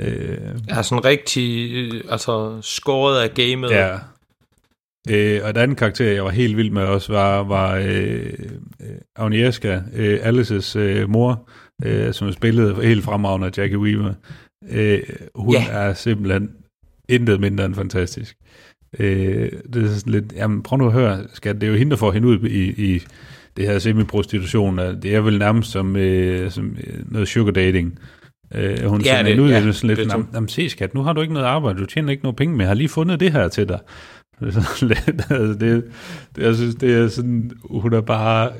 Øh, er sådan rigtig, øh, altså skåret af gamet. Ja. Øh, og et andet karakter, jeg var helt vild med også, var, var øh, øh, Agnieszka, øh, Alices øh, mor, øh, som spillede helt fremragende af Jackie Weaver. Øh, hun Ja. er simpelthen intet mindre end fantastisk. Øh, det er sådan lidt, jamen prøv nu at høre, skal, det er jo hende, der får hende ud i, i det her semi-prostitution. Det er vel nærmest som, øh, som øh, noget sugar dating. Øh, hun Ja, det- det, ud ja, ja, sådan lidt, det er jamen, jamen se skat, nu har du ikke noget arbejde, du tjener ikke noget penge, men jeg har lige fundet det her til dig. Det er sådan lidt, altså det, det, jeg synes, det er sådan, hun er bare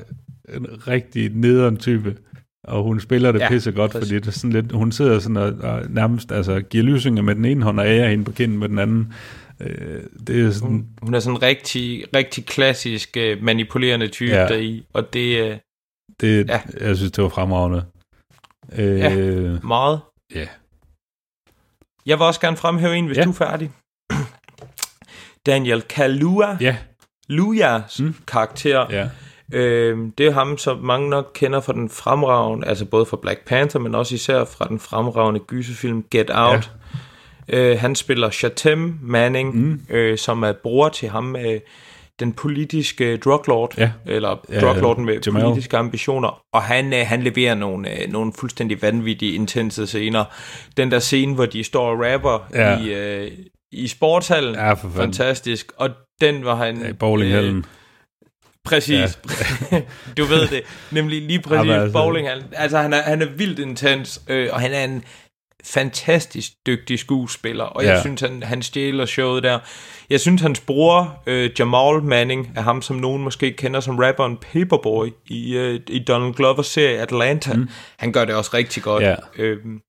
en rigtig nederen type, og hun spiller det Ja, pisse godt, præcis. fordi det er sådan lidt, hun sidder sådan og, og nærmest altså, giver lysinger med den ene hånd, og ærer hende på kinden med den anden. Øh, det er sådan, Hun, hun er sådan en rigtig, rigtig klassisk uh, manipulerende type Ja. deri, og det er det, ja. jeg synes, det var fremragende. Øh, Ja. meget. ja. Jeg vil også gerne fremhæve en, hvis Ja. du er færdig. Daniel Kaluuya, Ja, Lujas Mm. karakter, ja. Øhm, det er ham, som mange nok kender fra den fremragende, altså både fra Black Panther, men også især fra den fremragende gyserfilm Get Out. Ja. Øh, han spiller Chatem Manning, mm. øh, som er bror til ham, øh, den politiske druglord, Ja. eller druglorden med Jamal. politiske ambitioner, og han, øh, han leverer nogle, øh, nogle fuldstændig vanvittige, intense scener. Den der scene, hvor de står og rapper Ja. i, øh, i sportshallen, Ja, for fanden. fantastisk, og den var han... Ja, i bowlinghallen. Øh, Præcis. Ja. du ved det. Nemlig lige præcis ja, altså- bowlinghallen. Altså, han er, han er vildt intens, øh, og han er en fantastisk dygtig skuespiller, og Ja. jeg synes, han, han stjæler showet der. Jeg synes, hans bror, øh, Jamal Manning, er ham, som nogen måske kender som rapperen Paperboy i, øh, i Donald Glovers serie Atlanta. Mm. Han gør det også rigtig godt. Ja. Øhm,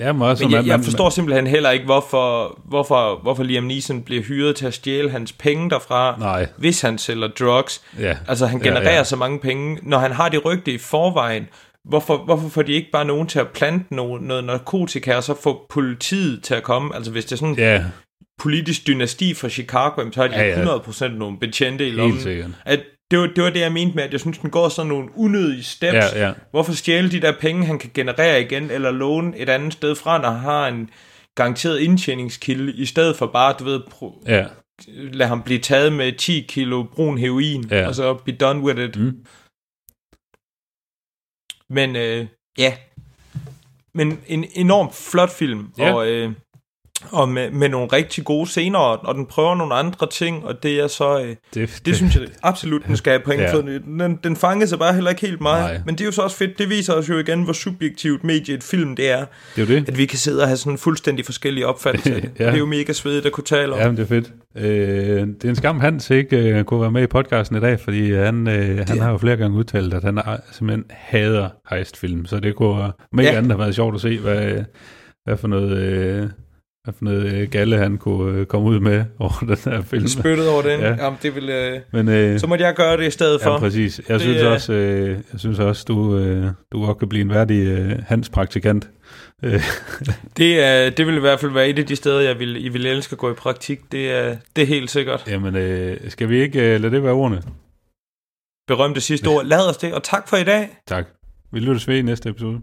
Ja, men også, men jeg, jeg forstår simpelthen heller ikke, hvorfor, hvorfor, hvorfor Liam Neeson bliver hyret til at stjæle hans penge derfra, Nej. hvis han sælger drugs. Ja. Altså, han Ja, genererer ja. så mange penge. Når han har det rygte i forvejen, hvorfor, hvorfor får de ikke bare nogen til at plante noget, noget narkotika, og så få politiet til at komme? Altså, hvis det er sådan Ja, politisk dynasti fra Chicago, så har de Ja, ja. 100% nogle betjente i lommen. At det, var, det var det, jeg mente med, at jeg synes, den går sådan nogle unødige steps. Ja, ja. Hvorfor stjæle de der penge, han kan generere igen, eller låne et andet sted fra, når han har en garanteret indtjeningskilde, i stedet for bare, du ved, pro- Ja, lade ham blive taget med 10 kilo brun heroin, Ja. og så be done with it. Mm. Men øh, ja, men en enormt flot film, Ja. og, øh, og med, med nogle rigtig gode scener, og, den prøver nogle andre ting, og det er så... Øh, det, det synes jeg absolut, den skal have point Ja. for. Den, den fangede sig bare heller ikke helt meget. Nej. Men det er jo så også fedt. Det viser os jo igen, hvor subjektivt medie et film det er. det er det. At vi kan sidde og have sådan fuldstændig forskellige opfattelser det. Ja. Det er jo mega svedigt at kunne tale om. Ja, men det er fedt. Øh, det er en skam, Hans ikke øh, kunne være med i podcasten i dag, fordi han, øh, han har jo flere gange udtalt, at han er, simpelthen hader heistfilm, så det kunne mega ja. andet have været sjovt at se, hvad, hvad for noget... Øh, hvad for noget øh, galle han kunne øh, komme ud med over den her film. Spyttet over den. Ja. Ja. Jamen, det vil, øh, Men, øh, så måtte jeg gøre det i stedet for. ja, præcis. Jeg Det synes også, øh, jeg synes også du, øh, du godt kan blive en værdig øh, hans praktikant. Det, er, det vil i hvert fald være et af de steder, jeg vil, I vil elske at gå i praktik. Det er, det er helt sikkert. jamen, øh, skal vi ikke øh, lade det være ordene? Berømte sidste ord. Lad os det, og tak for i dag. Tak. Vi lyttes ved i næste episode.